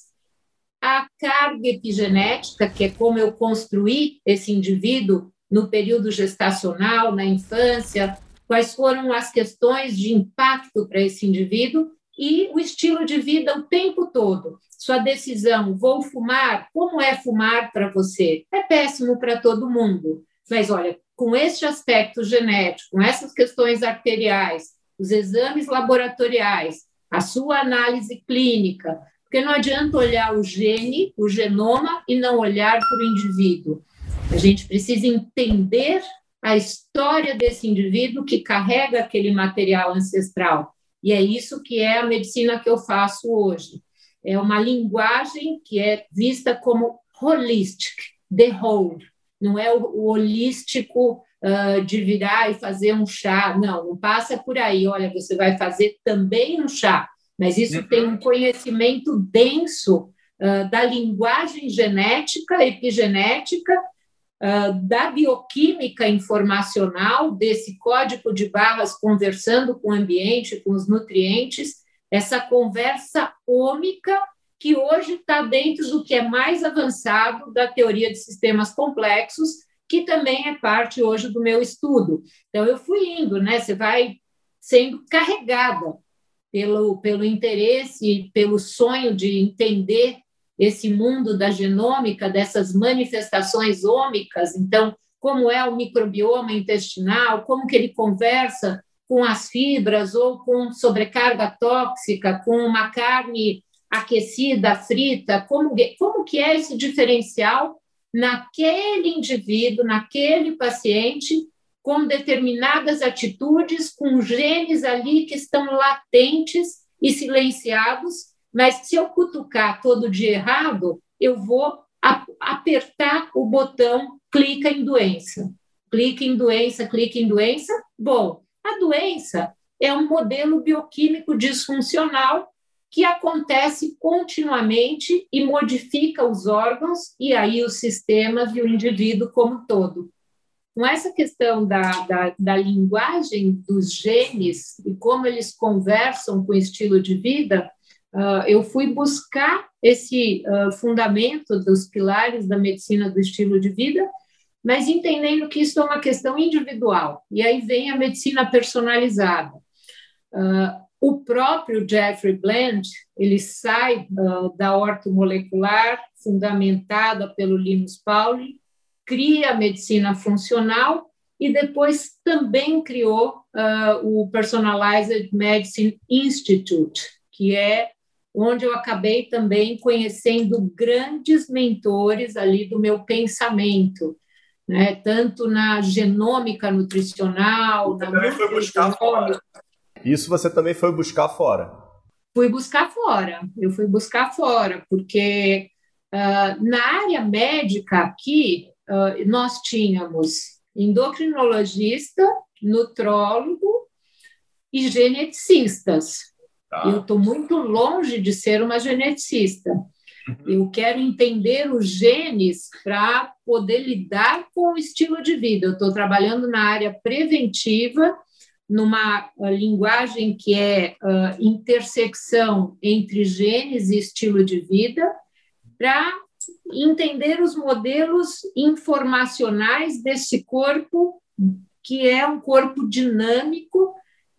a carga epigenética, que é como eu construí esse indivíduo no período gestacional, na infância, quais foram as questões de impacto para esse indivíduo e o estilo de vida o tempo todo. Sua decisão, vou fumar, como é fumar para você? É péssimo para todo mundo. Mas olha, com este aspecto genético, com essas questões arteriais, os exames laboratoriais, a sua análise clínica, porque não adianta olhar o gene, o genoma e não olhar para o indivíduo. A gente precisa entender a história desse indivíduo que carrega aquele material ancestral. E é isso que é a medicina que eu faço hoje. É uma linguagem que é vista como holistic, the whole, não é o, holístico uh, de virar e fazer um chá, não, não passa por aí. Olha, você vai fazer também um chá, mas isso uhum. tem um conhecimento denso uh, da linguagem genética, epigenética, uh, da bioquímica informacional, desse código de barras conversando com o ambiente, com os nutrientes, essa conversa ômica que hoje está dentro do que é mais avançado da teoria de sistemas complexos, que também é parte hoje do meu estudo. Então, eu fui indo, né? Você vai sendo carregada pelo, pelo interesse, pelo sonho de entender esse mundo da genômica, dessas manifestações ômicas. Então, como é o microbioma intestinal, como que ele conversa com as fibras ou com sobrecarga tóxica, com uma carne aquecida, frita, como, como que é esse diferencial naquele indivíduo, naquele paciente, com determinadas atitudes, com genes ali que estão latentes e silenciados, mas se eu cutucar todo dia errado, eu vou apertar o botão clica em doença. Clica em doença, clica em doença. Bom, a doença é um modelo bioquímico disfuncional que acontece continuamente e modifica os órgãos e aí os sistemas e o indivíduo como todo. Com essa questão da, da, da linguagem dos genes e como eles conversam com o estilo de vida, uh, eu fui buscar esse uh, fundamento dos pilares da medicina do estilo de vida, mas entendendo que isso é uma questão individual. E aí vem a medicina personalizada. Uh, o próprio Jeffrey Bland, ele sai da ortomolecular, fundamentada pelo Linus Pauling, cria a medicina funcional e depois também criou o Personalized Medicine Institute, que é onde eu acabei também conhecendo grandes mentores ali do meu pensamento, né? tanto na genômica nutricional, Você na também foi buscar fora. Isso você também foi buscar fora? Fui buscar fora, eu fui buscar fora, porque uh, na área médica aqui, uh, nós tínhamos endocrinologista, nutrólogo e geneticistas. Tá. Eu estou muito longe de ser uma geneticista. Uhum. Eu quero entender os genes para poder lidar com o estilo de vida. Eu estou trabalhando na área preventiva numa uh, linguagem que é uh, intersecção entre genes e estilo de vida, para entender os modelos informacionais desse corpo, que é um corpo dinâmico,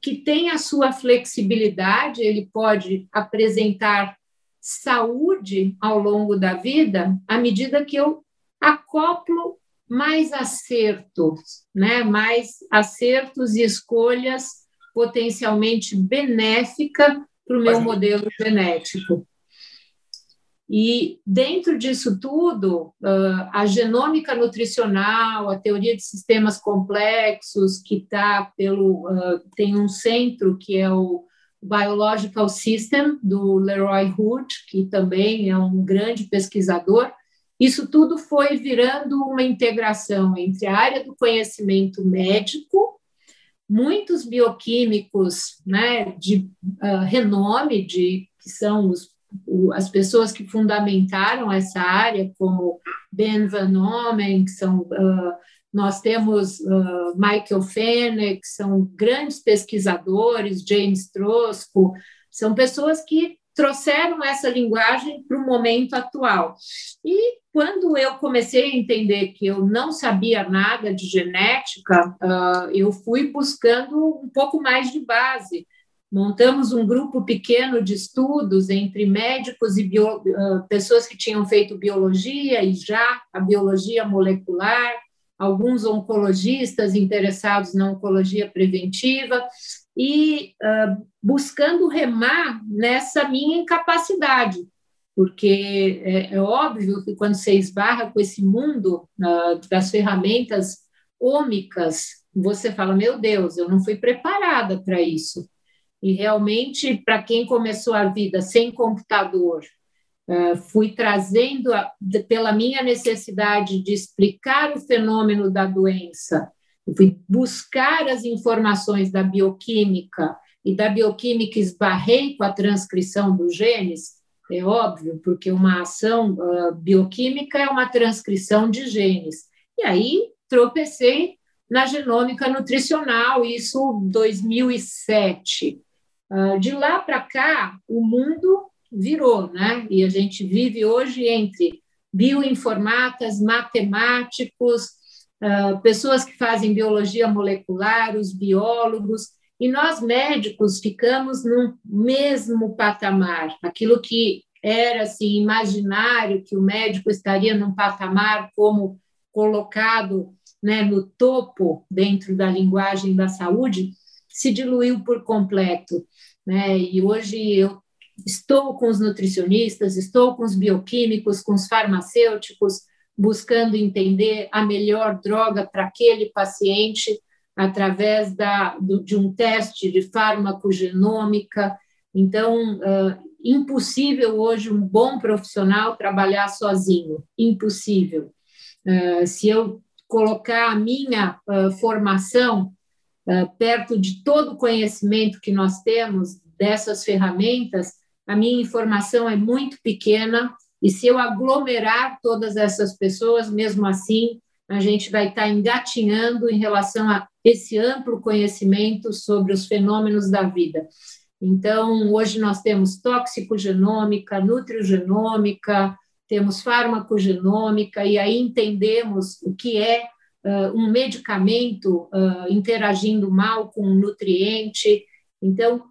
que tem a sua flexibilidade, ele pode apresentar saúde ao longo da vida, à medida que eu acoplo mais acertos, né? mais acertos e escolhas potencialmente benéficas para o meu modelo genético. E dentro disso tudo, a genômica nutricional, a teoria de sistemas complexos, que está pelo. tem um centro que é o Biological System, do Leroy Hood, que também é um grande pesquisador, isso tudo foi virando uma integração entre a área do conhecimento médico, muitos bioquímicos né, de uh, renome, de, que são os, as pessoas que fundamentaram essa área, como Ben Van Omen, que são, uh, nós temos uh, Michael Fenner, que são grandes pesquisadores, James Trosco, são pessoas que trouxeram essa linguagem para o momento atual. E quando eu comecei a entender que eu não sabia nada de genética, uh, eu fui buscando um pouco mais de base. Montamos um grupo pequeno de estudos entre médicos e bio, pessoas que tinham feito biologia e já a biologia molecular, alguns oncologistas interessados na oncologia preventiva, e uh, buscando remar nessa minha incapacidade, porque é, é, óbvio que quando você esbarra com esse mundo uh, das ferramentas ômicas, você fala: meu Deus, eu não fui preparada para isso. E realmente, para quem começou a vida sem computador Uh, fui trazendo, pela minha necessidade de explicar o fenômeno da doença, fui buscar as informações da bioquímica, e da bioquímica esbarrei com a transcrição dos genes, é óbvio, porque uma ação uh, bioquímica é uma transcrição de genes. E aí tropecei na genômica nutricional, isso 2007. Uh, de lá para cá, o mundo virou, né? E a gente vive hoje entre bioinformatas, matemáticos, uh, pessoas que fazem biologia molecular, os biólogos, e nós médicos ficamos no mesmo patamar, aquilo que era assim imaginário que o médico estaria num patamar como colocado né, no topo dentro da linguagem da saúde, se diluiu por completo. Né? E hoje eu estou com os nutricionistas, estou com os bioquímicos, com os farmacêuticos, buscando entender a melhor droga para aquele paciente através da, do, de um teste de farmacogenômica. Então, uh, impossível hoje um bom profissional trabalhar sozinho, impossível. Uh, se eu colocar a minha uh, formação perto de todo o conhecimento que nós temos dessas ferramentas, a minha informação é muito pequena e se eu aglomerar todas essas pessoas, mesmo assim, a gente vai estar engatinhando em relação a esse amplo conhecimento sobre os fenômenos da vida. Então, hoje nós temos toxicogenômica, nutriogenômica, temos farmacogenômica, e aí entendemos o que é uh, um medicamento uh, interagindo mal com um nutriente. Então,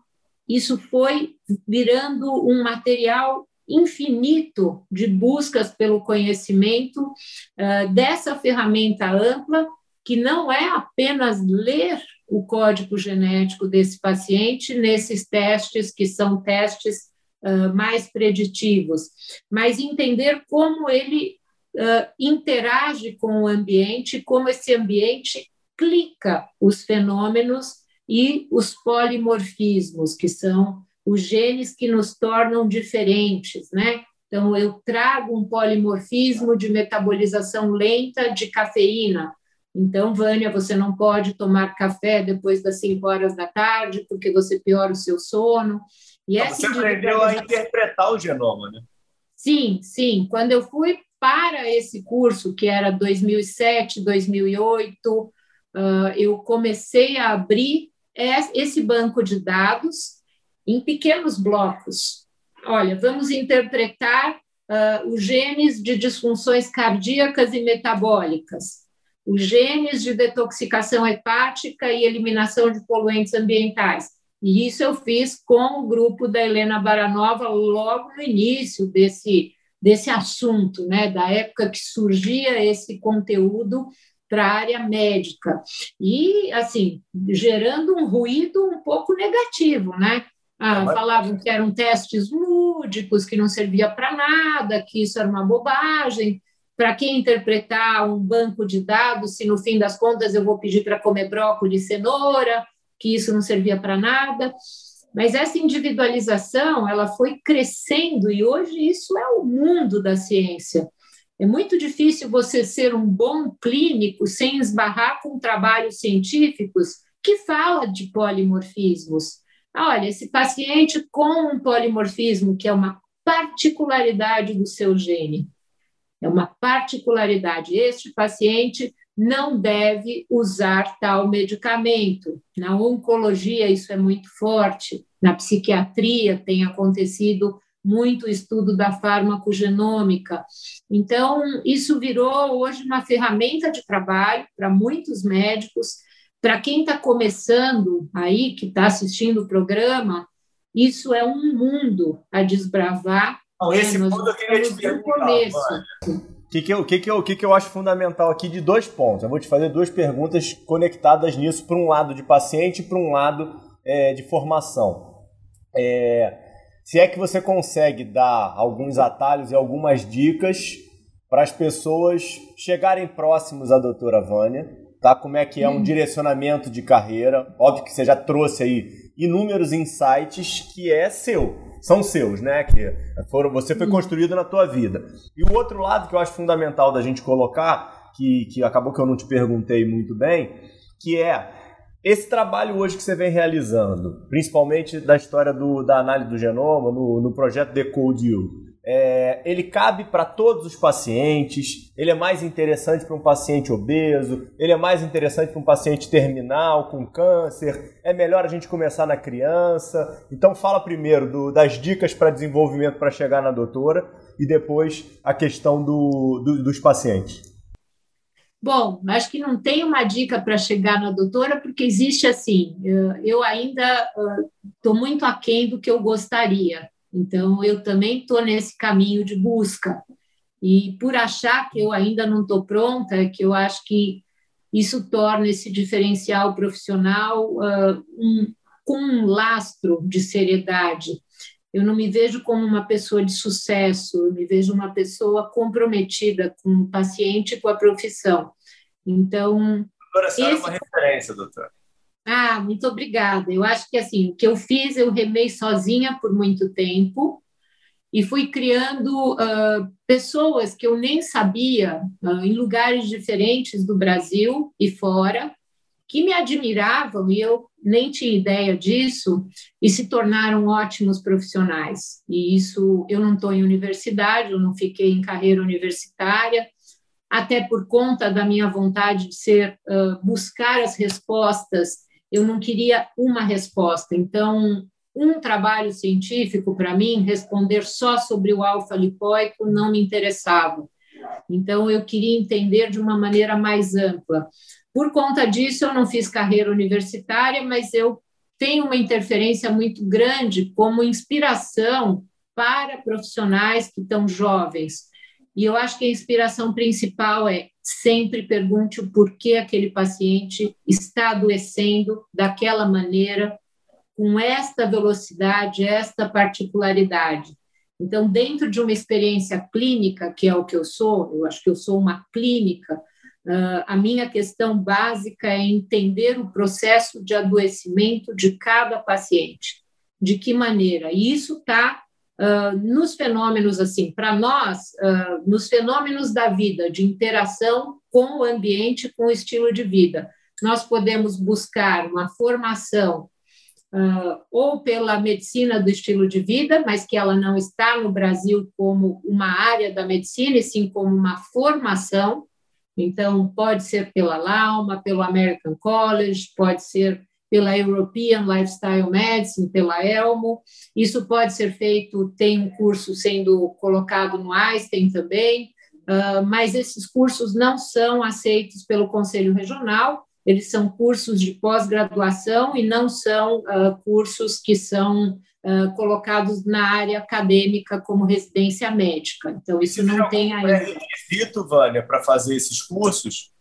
isso foi virando um material infinito de buscas pelo conhecimento uh, dessa ferramenta ampla, que não é apenas ler o código genético desse paciente nesses testes, que são testes uh, mais preditivos, mas entender como ele uh, interage com o ambiente, como esse ambiente clica os fenômenos e os polimorfismos, que são os genes que nos tornam diferentes, né? Então, eu trago um polimorfismo de metabolização lenta de cafeína. Então, Vânia, você não pode tomar café depois das 5 horas da tarde, porque você piora o seu sono. E essa você aprendeu a interpretar o genoma, né? Sim, sim. Quando eu fui para esse curso, que era 2007, 2008, uh, eu comecei a abrir esse banco de dados em pequenos blocos. Olha, vamos interpretar uh, os genes de disfunções cardíacas e metabólicas, os genes de detoxicação hepática e eliminação de poluentes ambientais. E isso eu fiz com o grupo da Helena Baranova logo no início desse, desse assunto, né, da época que surgia esse conteúdo para a área médica. E, assim, gerando um ruído um pouco negativo, né? Ah, falavam que eram testes lúdicos, que não servia para nada, que isso era uma bobagem. Para quem interpretar um banco de dados, se no fim das contas eu vou pedir para comer brócolis e cenoura, que isso não servia para nada. Mas essa individualização, ela foi crescendo e hoje isso é o mundo da ciência. É muito difícil você ser um bom clínico sem esbarrar com trabalhos científicos que fala de polimorfismos. Olha, esse paciente com um polimorfismo, que é uma particularidade do seu gene, é uma particularidade. Este paciente não deve usar tal medicamento. Na oncologia, isso é muito forte. Na psiquiatria, tem acontecido muito estudo da farmacogenômica. Então, isso virou hoje uma ferramenta de trabalho para muitos médicos para quem está começando aí, que está assistindo o programa, isso é um mundo a desbravar. Não, esse né? mundo eu queria te perguntar. O que, que, eu, que, que, eu, que, que eu acho fundamental aqui de dois pontos? Eu vou te fazer duas perguntas conectadas nisso, para um lado de paciente e para um lado é, de formação. É, se é que você consegue dar alguns atalhos e algumas dicas para as pessoas chegarem próximos à doutora Vânia, tá? Como é que é um hum. direcionamento de carreira. Óbvio que você já trouxe aí inúmeros insights que é seu. São seus, né? Que foram, você foi construído na tua vida. E o outro lado que eu acho fundamental da gente colocar, que, que acabou que eu não te perguntei muito bem, que é esse trabalho hoje que você vem realizando, principalmente da história do, da análise do genoma, no, no projeto Decode You, é, ele cabe para todos os pacientes, ele é mais interessante para um paciente obeso, ele é mais interessante para um paciente terminal, com câncer, é melhor a gente começar na criança. Então fala primeiro do, das dicas para desenvolvimento para chegar na doutora e depois a questão do, do, dos pacientes. Bom, acho que não tem uma dica para chegar na doutora, porque existe assim, eu ainda estou muito aquém do que eu gostaria. Então, eu também estou nesse caminho de busca. E por achar que eu ainda não estou pronta, é que eu acho que isso torna esse diferencial profissional uh, um, com um lastro de seriedade. Eu não me vejo como uma pessoa de sucesso, eu me vejo uma pessoa comprometida com o paciente e com a profissão. Então. Doutora, a senhora esse... é uma referência, doutora. Ah, muito obrigada. Eu acho que assim, o que eu fiz, eu remei sozinha por muito tempo e fui criando uh, pessoas que eu nem sabia uh, em lugares diferentes do Brasil e fora que me admiravam e eu nem tinha ideia disso e se tornaram ótimos profissionais. E isso eu não estou em universidade, eu não fiquei em carreira universitária, até por conta da minha vontade de ser uh, buscar as respostas eu não queria uma resposta. Então, um trabalho científico, para mim, responder só sobre o alfa-lipoico não me interessava. Então, eu queria entender de uma maneira mais ampla. Por conta disso, eu não fiz carreira universitária, mas eu tenho uma interferência muito grande como inspiração para profissionais que estão jovens. E eu acho que a inspiração principal é sempre pergunte o porquê aquele paciente está adoecendo daquela maneira, com esta velocidade, esta particularidade. Então, dentro de uma experiência clínica, que é o que eu sou, eu acho que eu sou uma clínica, uh, a minha questão básica é entender o processo de adoecimento de cada paciente. De que maneira? E isso está Uh, nos fenômenos assim, para nós, uh, nos fenômenos da vida, de interação com o ambiente, com o estilo de vida, nós podemos buscar uma formação uh, ou pela medicina do estilo de vida, mas que ela não está no Brasil como uma área da medicina, e sim como uma formação. Então, pode ser pela Lauma, pelo American College, pode ser pela European Lifestyle Medicine, pela ELMO. Isso pode ser feito, tem um curso sendo colocado no Einstein também, uh, mas esses cursos não são aceitos pelo Conselho Regional, eles são cursos de pós-graduação e não são uh, cursos que são uh, colocados na área acadêmica como residência médica. Então, isso não tem ainda. É requisito, Vânia, para fazer esses cursos?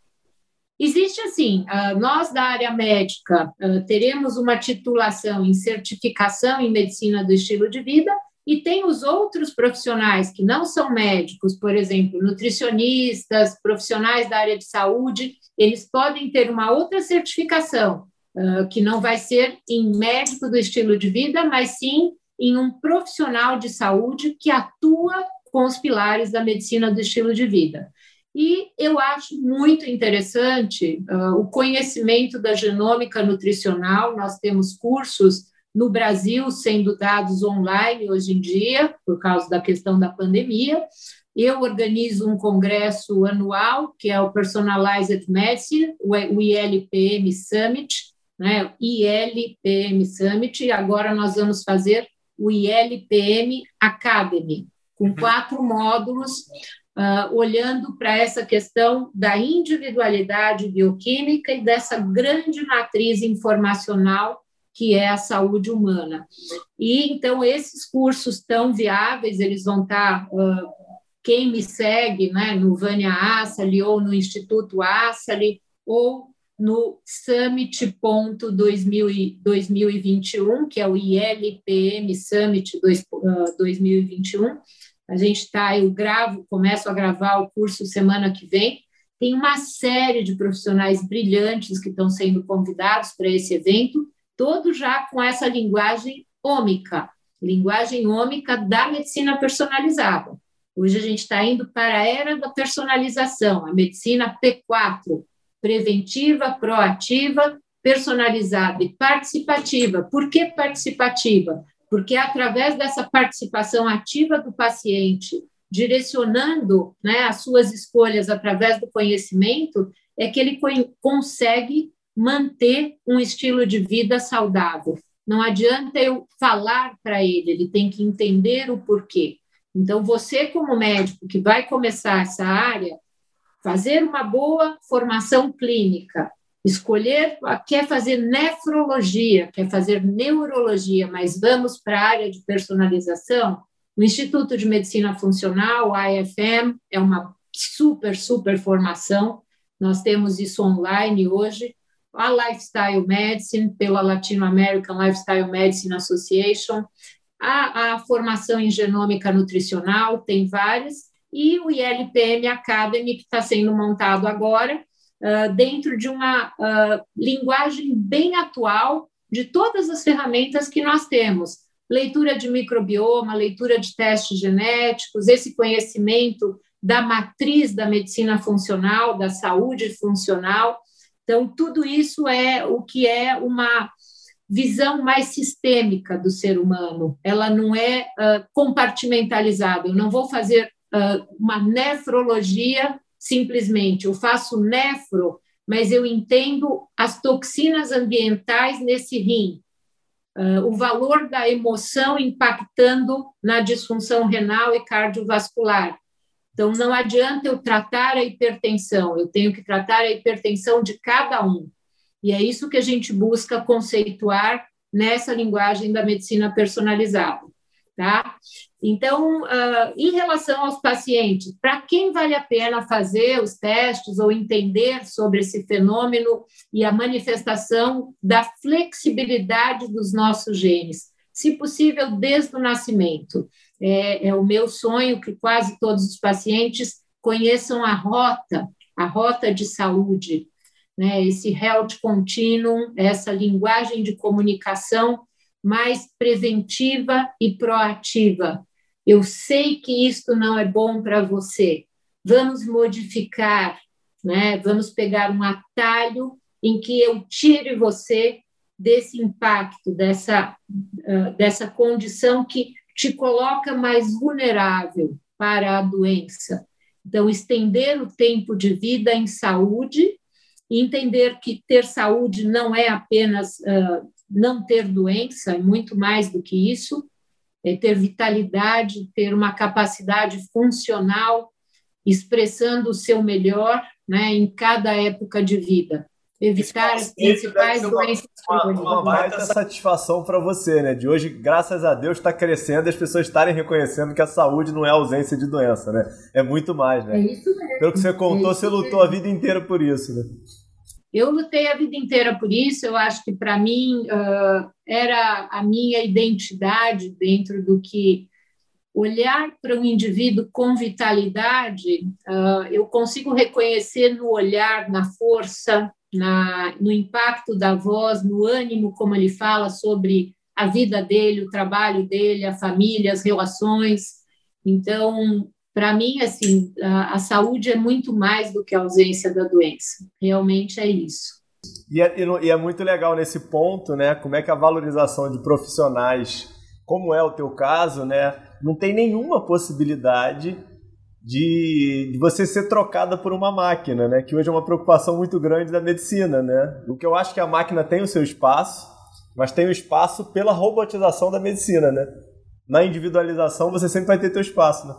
Existe assim, ah, nós da área médica ah, teremos uma titulação em certificação em medicina do estilo de vida e tem os outros profissionais que não são médicos, por exemplo, nutricionistas, profissionais da área de saúde, eles podem ter uma outra certificação, ah, que não vai ser em médico do estilo de vida, mas sim em um profissional de saúde que atua com os pilares da medicina do estilo de vida. E eu acho muito interessante uh, o conhecimento da genômica nutricional. Nós temos cursos no Brasil sendo dados online hoje em dia, por causa da questão da pandemia. Eu organizo um congresso anual, que é o Personalized Medicine, o ILPM Summit, né? ILPM Summit, e agora nós vamos fazer o ILPM Academy, com uhum. quatro módulos uh, olhando para essa questão da individualidade bioquímica e dessa grande matriz informacional que é a saúde humana. E então esses cursos tão viáveis, eles vão estar tá, uh, quem me segue, né, no Vânia Assali ou no Instituto Assali ou no Summit.2021, que é o ILPM Summit 2021, a gente está, eu gravo, começo a gravar o curso semana que vem. Tem uma série de profissionais brilhantes que estão sendo convidados para esse evento, todos já com essa linguagem ômica. linguagem ômica da medicina personalizada. Hoje a gente está indo para a era da personalização, a medicina P4, preventiva, proativa, personalizada e participativa. Por que participativa? Porque é através dessa participação ativa do paciente, direcionando né, as suas escolhas através do conhecimento, é que ele consegue manter um estilo de vida saudável. Não adianta eu falar para ele, ele tem que entender o porquê. Então, você, como médico que vai começar essa área, fazer uma boa formação clínica, escolher, quer fazer nefrologia, quer fazer neurologia, mas vamos para a área de personalização, o Instituto de Medicina Funcional, o IFM, é uma super, super formação. Nós temos isso online hoje. A Lifestyle Medicine, pela Latino American Lifestyle Medicine Association, a, a formação em genômica nutricional, tem várias, e o ILPM Academy, que está sendo montado agora, uh, dentro de uma uh, linguagem bem atual de todas as ferramentas que nós temos. Leitura de microbioma, leitura de testes genéticos, esse conhecimento da matriz da medicina funcional, da saúde funcional, então, tudo isso é o que é uma visão mais sistêmica do ser humano. Ela não é uh, compartimentalizada. Eu não vou fazer uh, uma nefrologia simplesmente. Eu faço nefro, mas eu entendo as toxinas ambientais nesse rim, uh, o valor da emoção impactando na disfunção renal e cardiovascular. Então, não adianta eu tratar a hipertensão, eu tenho que tratar a hipertensão de cada um. E é isso que a gente busca conceituar nessa linguagem da medicina personalizada. Tá? Então, uh, em relação aos pacientes, para quem vale a pena fazer os testes ou entender sobre esse fenômeno e a manifestação da flexibilidade dos nossos genes? Se possível, desde o nascimento. É, é o meu sonho que quase todos os pacientes conheçam a rota, a rota de saúde, né? esse health continuum, essa linguagem de comunicação mais preventiva e proativa. Eu sei que isto não é bom para você. Vamos modificar, né? Vamos pegar um atalho em que eu tire você desse impacto, dessa, uh, dessa condição que te coloca mais vulnerável para a doença. Então, estender o tempo de vida em saúde, entender que ter saúde não é apenas uh, não ter doença, é muito mais do que isso, é ter vitalidade, ter uma capacidade funcional, expressando o seu melhor né, em cada época de vida evitar as principais doenças. Uma, uma baita satisfação para você, né? De hoje, graças a Deus, está crescendo e as pessoas estarem reconhecendo que a saúde não é ausência de doença, né? É muito mais, né? É isso mesmo. Pelo que você contou, é você lutou a vida inteira por isso, né? Eu lutei a vida inteira por isso. Eu acho que para mim uh, era a minha identidade dentro do que olhar para um indivíduo com vitalidade, uh, eu consigo reconhecer no olhar, na força, na, no impacto da voz, no ânimo como ele fala sobre a vida dele, o trabalho dele, a família, as relações. Então, para mim, assim, a, a, saúde é muito mais do que a ausência da doença. Realmente é isso. E é, e é muito legal nesse ponto, né? Como é que a valorização de profissionais, como é o teu caso, né? Não tem nenhuma possibilidade de, de, você ser trocada por uma máquina, né? Que hoje é uma preocupação muito grande da medicina, né? O que eu acho que a máquina tem o seu espaço, mas tem o espaço pela robotização da medicina, né? Na individualização você sempre vai ter teu espaço, né?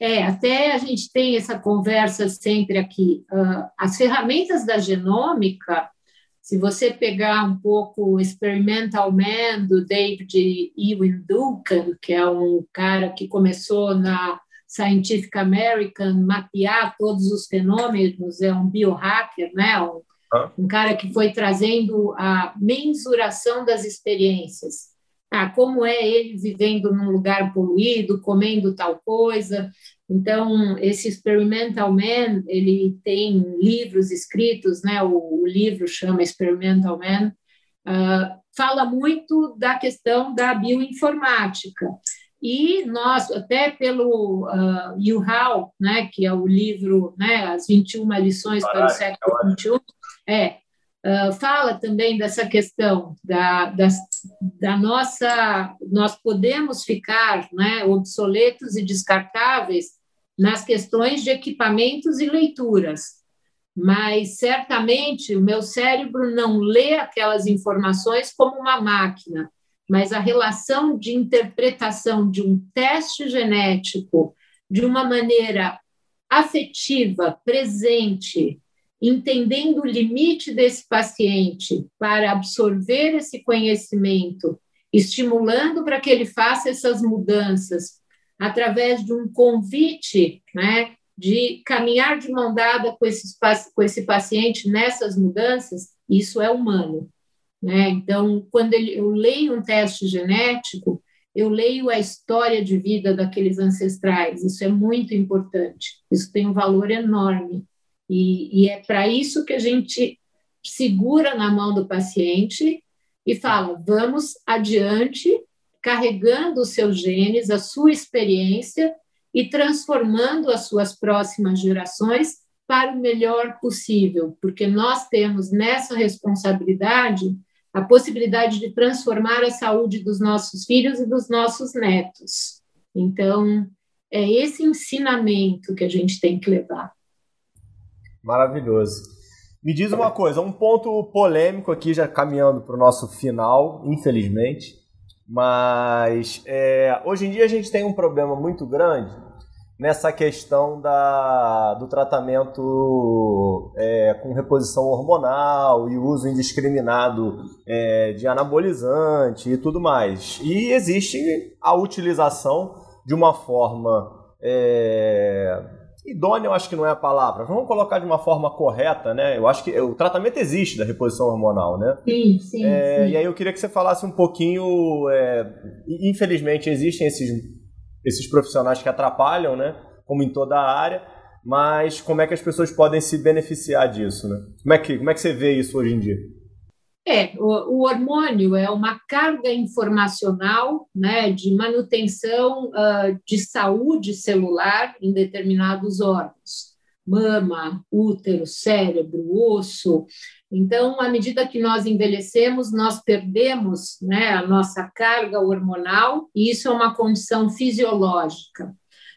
É, até a gente tem essa conversa sempre aqui. Uh, as ferramentas da genômica, se você pegar um pouco o Experimental Man do David Ewan Duncan, que é um cara que começou na Scientific American mapear todos os fenômenos, é um biohacker, né? Um, um cara que foi trazendo a mensuração das experiências. Ah, como é ele vivendo num lugar poluído, comendo tal coisa. Então, esse Experimental Man, ele tem livros escritos, né? O, o livro chama Experimental Man, uh, fala muito da questão da bioinformática. E nós, até pelo uh, Yuhao, né, que é o livro né, As 21 Lições para o Século XXI, é, uh, fala também dessa questão da, da, da, nossa. Nós podemos ficar né, obsoletos e descartáveis nas questões de equipamentos e leituras, mas certamente o meu cérebro não lê aquelas informações como uma máquina mas a relação de interpretação de um teste genético de uma maneira afetiva, presente, entendendo o limite desse paciente para absorver esse conhecimento, estimulando para que ele faça essas mudanças através de um convite, né, de caminhar de mão dada com, esses, com esse paciente nessas mudanças, isso é humano. Né? Então, quando ele, eu leio um teste genético, eu leio a história de vida daqueles ancestrais. Isso é muito importante. Isso tem um valor enorme. E, e é para isso que a gente segura na mão do paciente e fala: vamos adiante, carregando os seus genes, a sua experiência e transformando as suas próximas gerações para o melhor possível, porque nós temos nessa responsabilidade a possibilidade de transformar a saúde dos nossos filhos e dos nossos netos. Então, é esse ensinamento que a gente tem que levar. Maravilhoso. Me diz uma coisa, um ponto polêmico aqui, já caminhando para o nosso final, infelizmente, mas é, hoje em dia a gente tem um problema muito grande nessa questão da, do tratamento é, com reposição hormonal e uso indiscriminado é, de anabolizante e tudo mais. E existe a utilização de uma forma é, idônea, eu acho que não é a palavra. Vamos colocar de uma forma correta, né? Eu acho que o tratamento existe da reposição hormonal, né? Sim, sim, é, sim. E aí eu queria que você falasse um pouquinho. É, infelizmente existem esses esses profissionais que atrapalham, né? Como em toda a área, mas como é que as pessoas podem se beneficiar disso, né? Como é que, como é que você vê isso hoje em dia? É, o, o hormônio é uma carga informacional né, de manutenção uh, de saúde celular em determinados órgãos mama, útero, cérebro, osso. Então, à medida que nós envelhecemos, nós perdemos né, a nossa carga hormonal, e isso é uma condição fisiológica.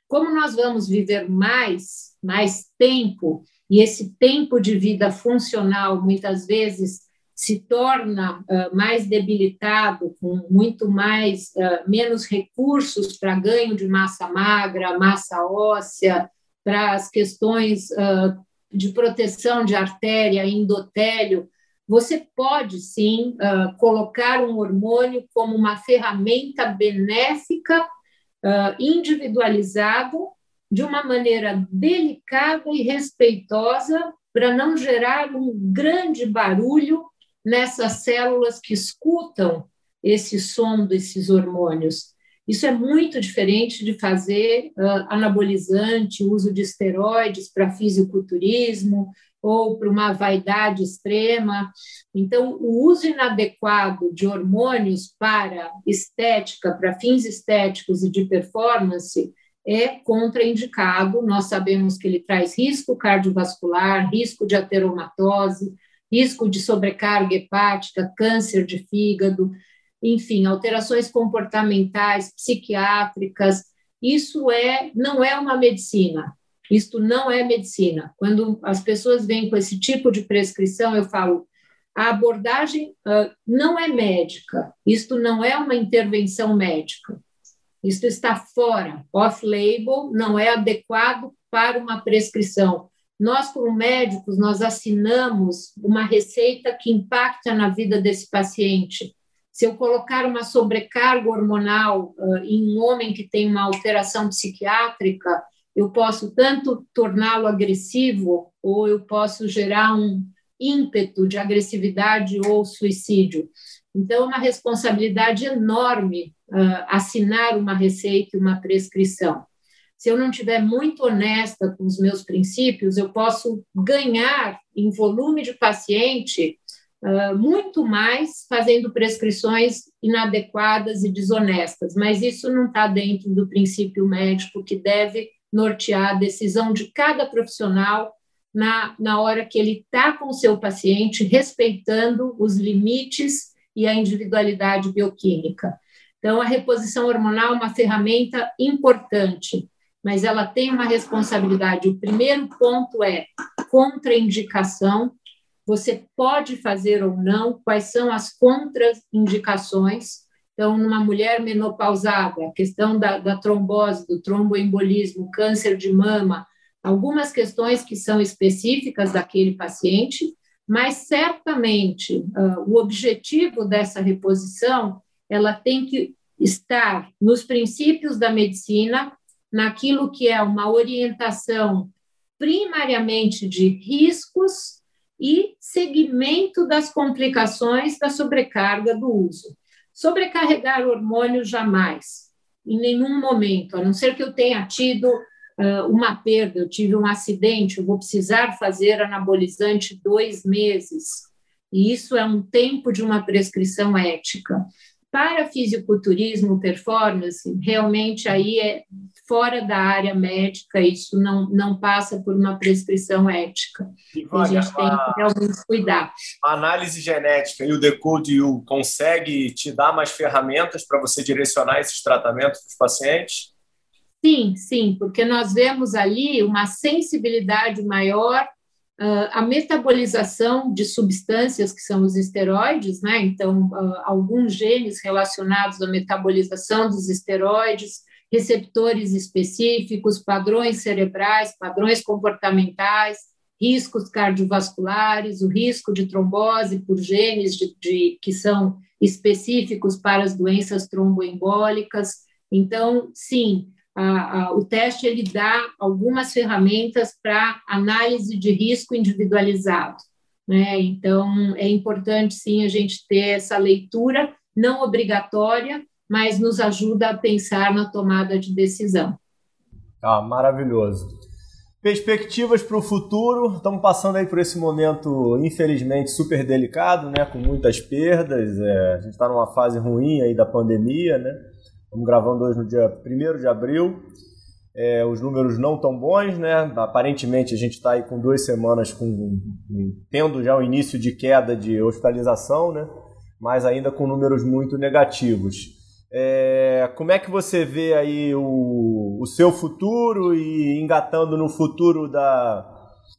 Como nós vamos viver mais, mais tempo, e esse tempo de vida funcional muitas vezes se torna uh, mais debilitado, com muito mais uh, menos recursos para ganho de massa magra, massa óssea, para as questões uh, de proteção de artéria, endotélio, você pode sim colocar um hormônio como uma ferramenta benéfica, individualizada, de uma maneira delicada e respeitosa, para não gerar um grande barulho nessas células que escutam esse som desses hormônios. Isso é muito diferente de fazer uh, anabolizante, uso de esteroides para fisiculturismo ou para uma vaidade extrema. Então, o uso inadequado de hormônios para estética, para fins estéticos e de performance, é contraindicado. Nós sabemos que ele traz risco cardiovascular, risco de ateromatose, risco de sobrecarga hepática, câncer de fígado, enfim, alterações comportamentais, psiquiátricas. Isso é não é uma medicina. Isto não é medicina. Quando as pessoas vêm com esse tipo de prescrição, eu falo, a abordagem uh, não é médica. Isto não é uma intervenção médica. Isto está fora, off-label, não é adequado para uma prescrição. Nós, como médicos, nós assinamos uma receita que impacta na vida desse paciente se eu colocar uma sobrecarga hormonal uh, em um homem que tem uma alteração psiquiátrica, eu posso tanto torná-lo agressivo ou eu posso gerar um ímpeto de agressividade ou suicídio. Então, é uma responsabilidade enorme uh, assinar uma receita e uma prescrição. Se eu não estiver muito honesta com os meus princípios, eu posso ganhar em volume de paciente uh, muito mais fazendo prescrições inadequadas e desonestas, mas isso não está dentro do princípio médico que deve nortear a decisão de cada profissional na, na hora que ele está com o seu paciente, respeitando os limites e a individualidade bioquímica. Então, a reposição hormonal é uma ferramenta importante, mas ela tem uma responsabilidade. O primeiro ponto é contraindicação. Você pode fazer ou não, quais são as contraindicações. Então, numa mulher menopausada, a questão da, da trombose, do tromboembolismo, câncer de mama, algumas questões que são específicas daquele paciente, mas certamente uh, o objetivo dessa reposição ela tem que estar nos princípios da medicina, naquilo que é uma orientação primariamente de riscos e segmento das complicações da sobrecarga do uso. Sobrecarregar hormônio jamais, em nenhum momento, a não ser que eu tenha tido uh, uma perda, eu tive um acidente, eu vou precisar fazer anabolizante dois meses. E isso é um tempo de uma prescrição ética. Para fisiculturismo, performance, realmente aí é fora da área médica, isso não, não passa por uma prescrição ética. a gente tem que realmente cuidar. A análise genética e o Decode U consegue te dar mais ferramentas para você direcionar esses tratamentos para os pacientes? Sim, sim, porque nós vemos ali uma sensibilidade maior Uh, a metabolização de substâncias que são os esteroides, né? Então, uh, alguns genes relacionados à metabolização dos esteroides, receptores específicos, padrões cerebrais, padrões comportamentais, riscos cardiovasculares, o risco de trombose por genes de, de que são específicos para as doenças tromboembólicas. Então, sim, a, a, o teste ele dá algumas ferramentas para análise de risco individualizado. Né? Então, é importante, sim, a gente ter essa leitura, não obrigatória, mas nos ajuda a pensar na tomada de decisão. Ah, maravilhoso. Perspectivas para o futuro, estamos passando aí por esse momento, infelizmente, super delicado, né? com muitas perdas, é, a gente está numa fase ruim aí da pandemia, né? Estamos gravando hoje no dia 1 de abril. É, os números não tão bons, né? Aparentemente a gente está aí com duas semanas com, tendo já o início de queda de hospitalização, né? Mas ainda com números muito negativos. É, como é que você vê aí o, o seu futuro e engatando no futuro da,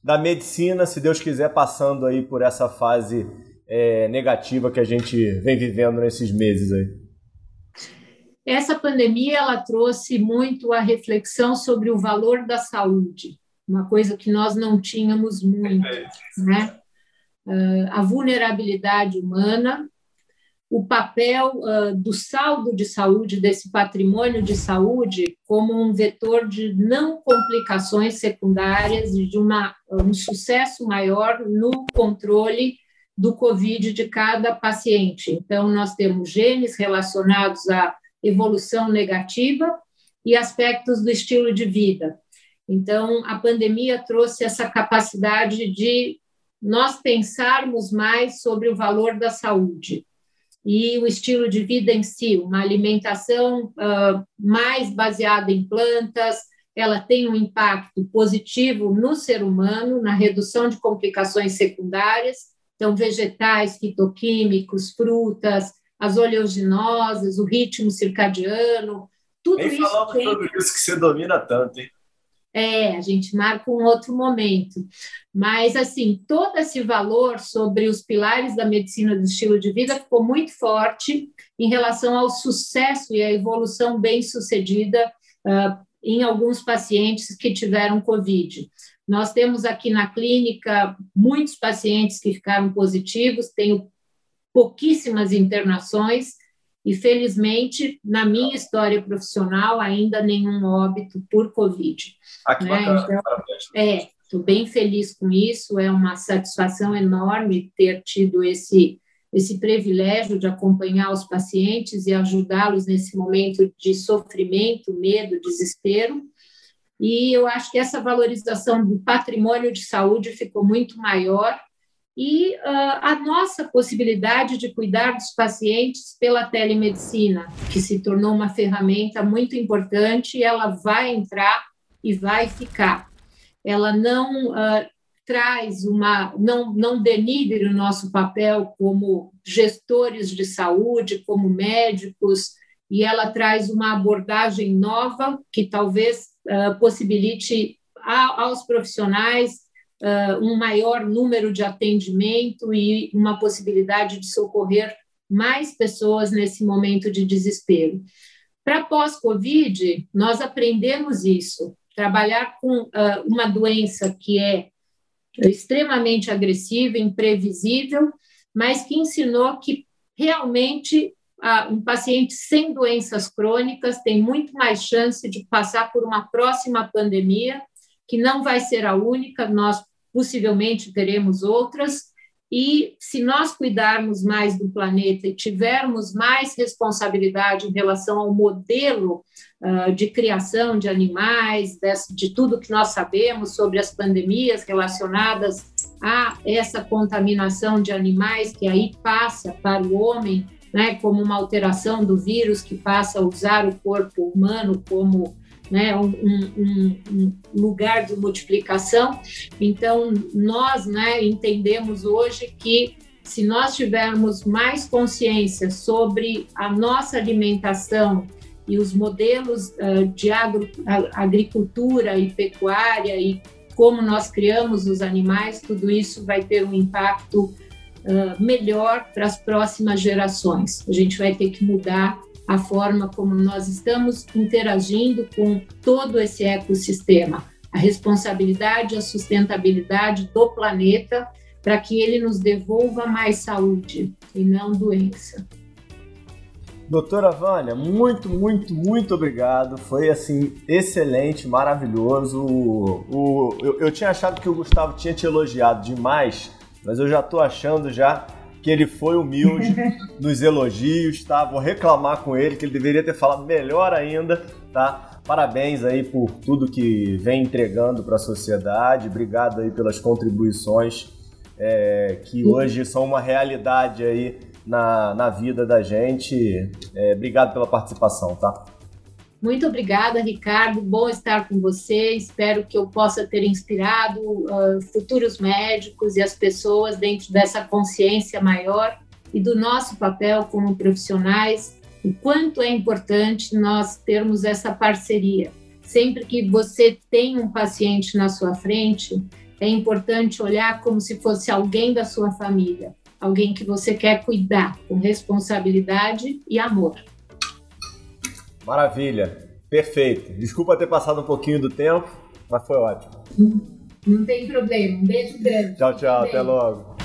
da medicina, se Deus quiser, passando aí por essa fase é, negativa que a gente vem vivendo nesses meses aí? Essa pandemia ela trouxe muito a reflexão sobre o valor da saúde, uma coisa que nós não tínhamos muito, né? Uh, a vulnerabilidade humana, o papel uh, do saldo de saúde, desse patrimônio de saúde, como um vetor de não complicações secundárias e de uma, um sucesso maior no controle do Covid de cada paciente. Então, nós temos genes relacionados a evolução negativa e aspectos do estilo de vida. Então, a pandemia trouxe essa capacidade de nós pensarmos mais sobre o valor da saúde e o estilo de vida em si, uma alimentação uh, mais baseada em plantas, ela tem um impacto positivo no ser humano, na redução de complicações secundárias, então, vegetais, fitoquímicos, frutas, as oleaginosas, o ritmo circadiano, tudo Nem isso. falando tem... sobre isso que você domina tanto, hein? É, a gente marca um outro momento. Mas, assim, todo esse valor sobre os pilares da medicina do estilo de vida ficou muito forte em relação ao sucesso e à evolução bem-sucedida uh, em alguns pacientes que tiveram Covid. Nós temos aqui na clínica muitos pacientes que ficaram positivos, tenho pouquíssimas internações e, felizmente, na minha história profissional, ainda nenhum óbito por Covid. Ah, né? Então, é, estou bem feliz com isso, é uma satisfação enorme ter tido esse, esse privilégio de acompanhar os pacientes e ajudá-los nesse momento de sofrimento, medo, desespero. E eu acho que essa valorização do patrimônio de saúde ficou muito maior e uh, a nossa possibilidade de cuidar dos pacientes pela telemedicina, que se tornou uma ferramenta muito importante e ela vai entrar e vai ficar. Ela não uh, traz uma, não, não denigre o nosso papel como gestores de saúde, como médicos, e ela traz uma abordagem nova que talvez uh, possibilite a, aos profissionais uh, um maior número de atendimento e uma possibilidade de socorrer mais pessoas nesse momento de desespero. Para pós-Covid, nós aprendemos isso. Trabalhar com uh, uma doença que é extremamente agressiva, imprevisível, mas que ensinou que realmente um paciente sem doenças crônicas tem muito mais chance de passar por uma próxima pandemia, que não vai ser a única, nós possivelmente teremos outras, e se nós cuidarmos mais do planeta e tivermos mais responsabilidade em relação ao modelo uh, de criação de animais, desse, de tudo que nós sabemos sobre as pandemias relacionadas a essa contaminação de animais que aí passa para o homem, né, como uma alteração do vírus que passa a usar o corpo humano como né, um, um, um, lugar de multiplicação. Então, nós né, entendemos hoje que se nós tivermos mais consciência sobre a nossa alimentação e os modelos uh, de agro, agricultura e pecuária e como nós criamos os animais, tudo isso vai ter um impacto uh, melhor para as próximas gerações. A gente vai ter que mudar a forma como nós estamos interagindo com todo esse ecossistema, a responsabilidade, a sustentabilidade do planeta para que ele nos devolva mais saúde e não doença. Doutora Vânia, muito, muito, muito obrigado. Foi assim, excelente, maravilhoso. O, o, eu, eu tinha achado que o Gustavo tinha te elogiado demais, mas eu já estou achando já que ele foi humilde nos elogios, tá? Vou reclamar com ele que ele deveria ter falado melhor ainda, tá? Parabéns aí por tudo que vem entregando para a sociedade. Obrigado aí pelas contribuições é, que hoje são uma realidade aí na, na vida da gente. É, obrigado pela participação, tá? Muito obrigada, Ricardo. Bom estar com você. Espero que eu possa ter inspirado uh, futuros médicos e as pessoas dentro dessa consciência maior e do nosso papel como profissionais, o quanto é importante nós termos essa parceria. Sempre que você tem um paciente na sua frente, é importante olhar como se fosse alguém da sua família, alguém que você quer cuidar com responsabilidade e amor. Maravilha, perfeito. Desculpa ter passado um pouquinho do tempo, mas foi ótimo. Não tem problema. Um beijo grande. Tchau, tchau. Até logo.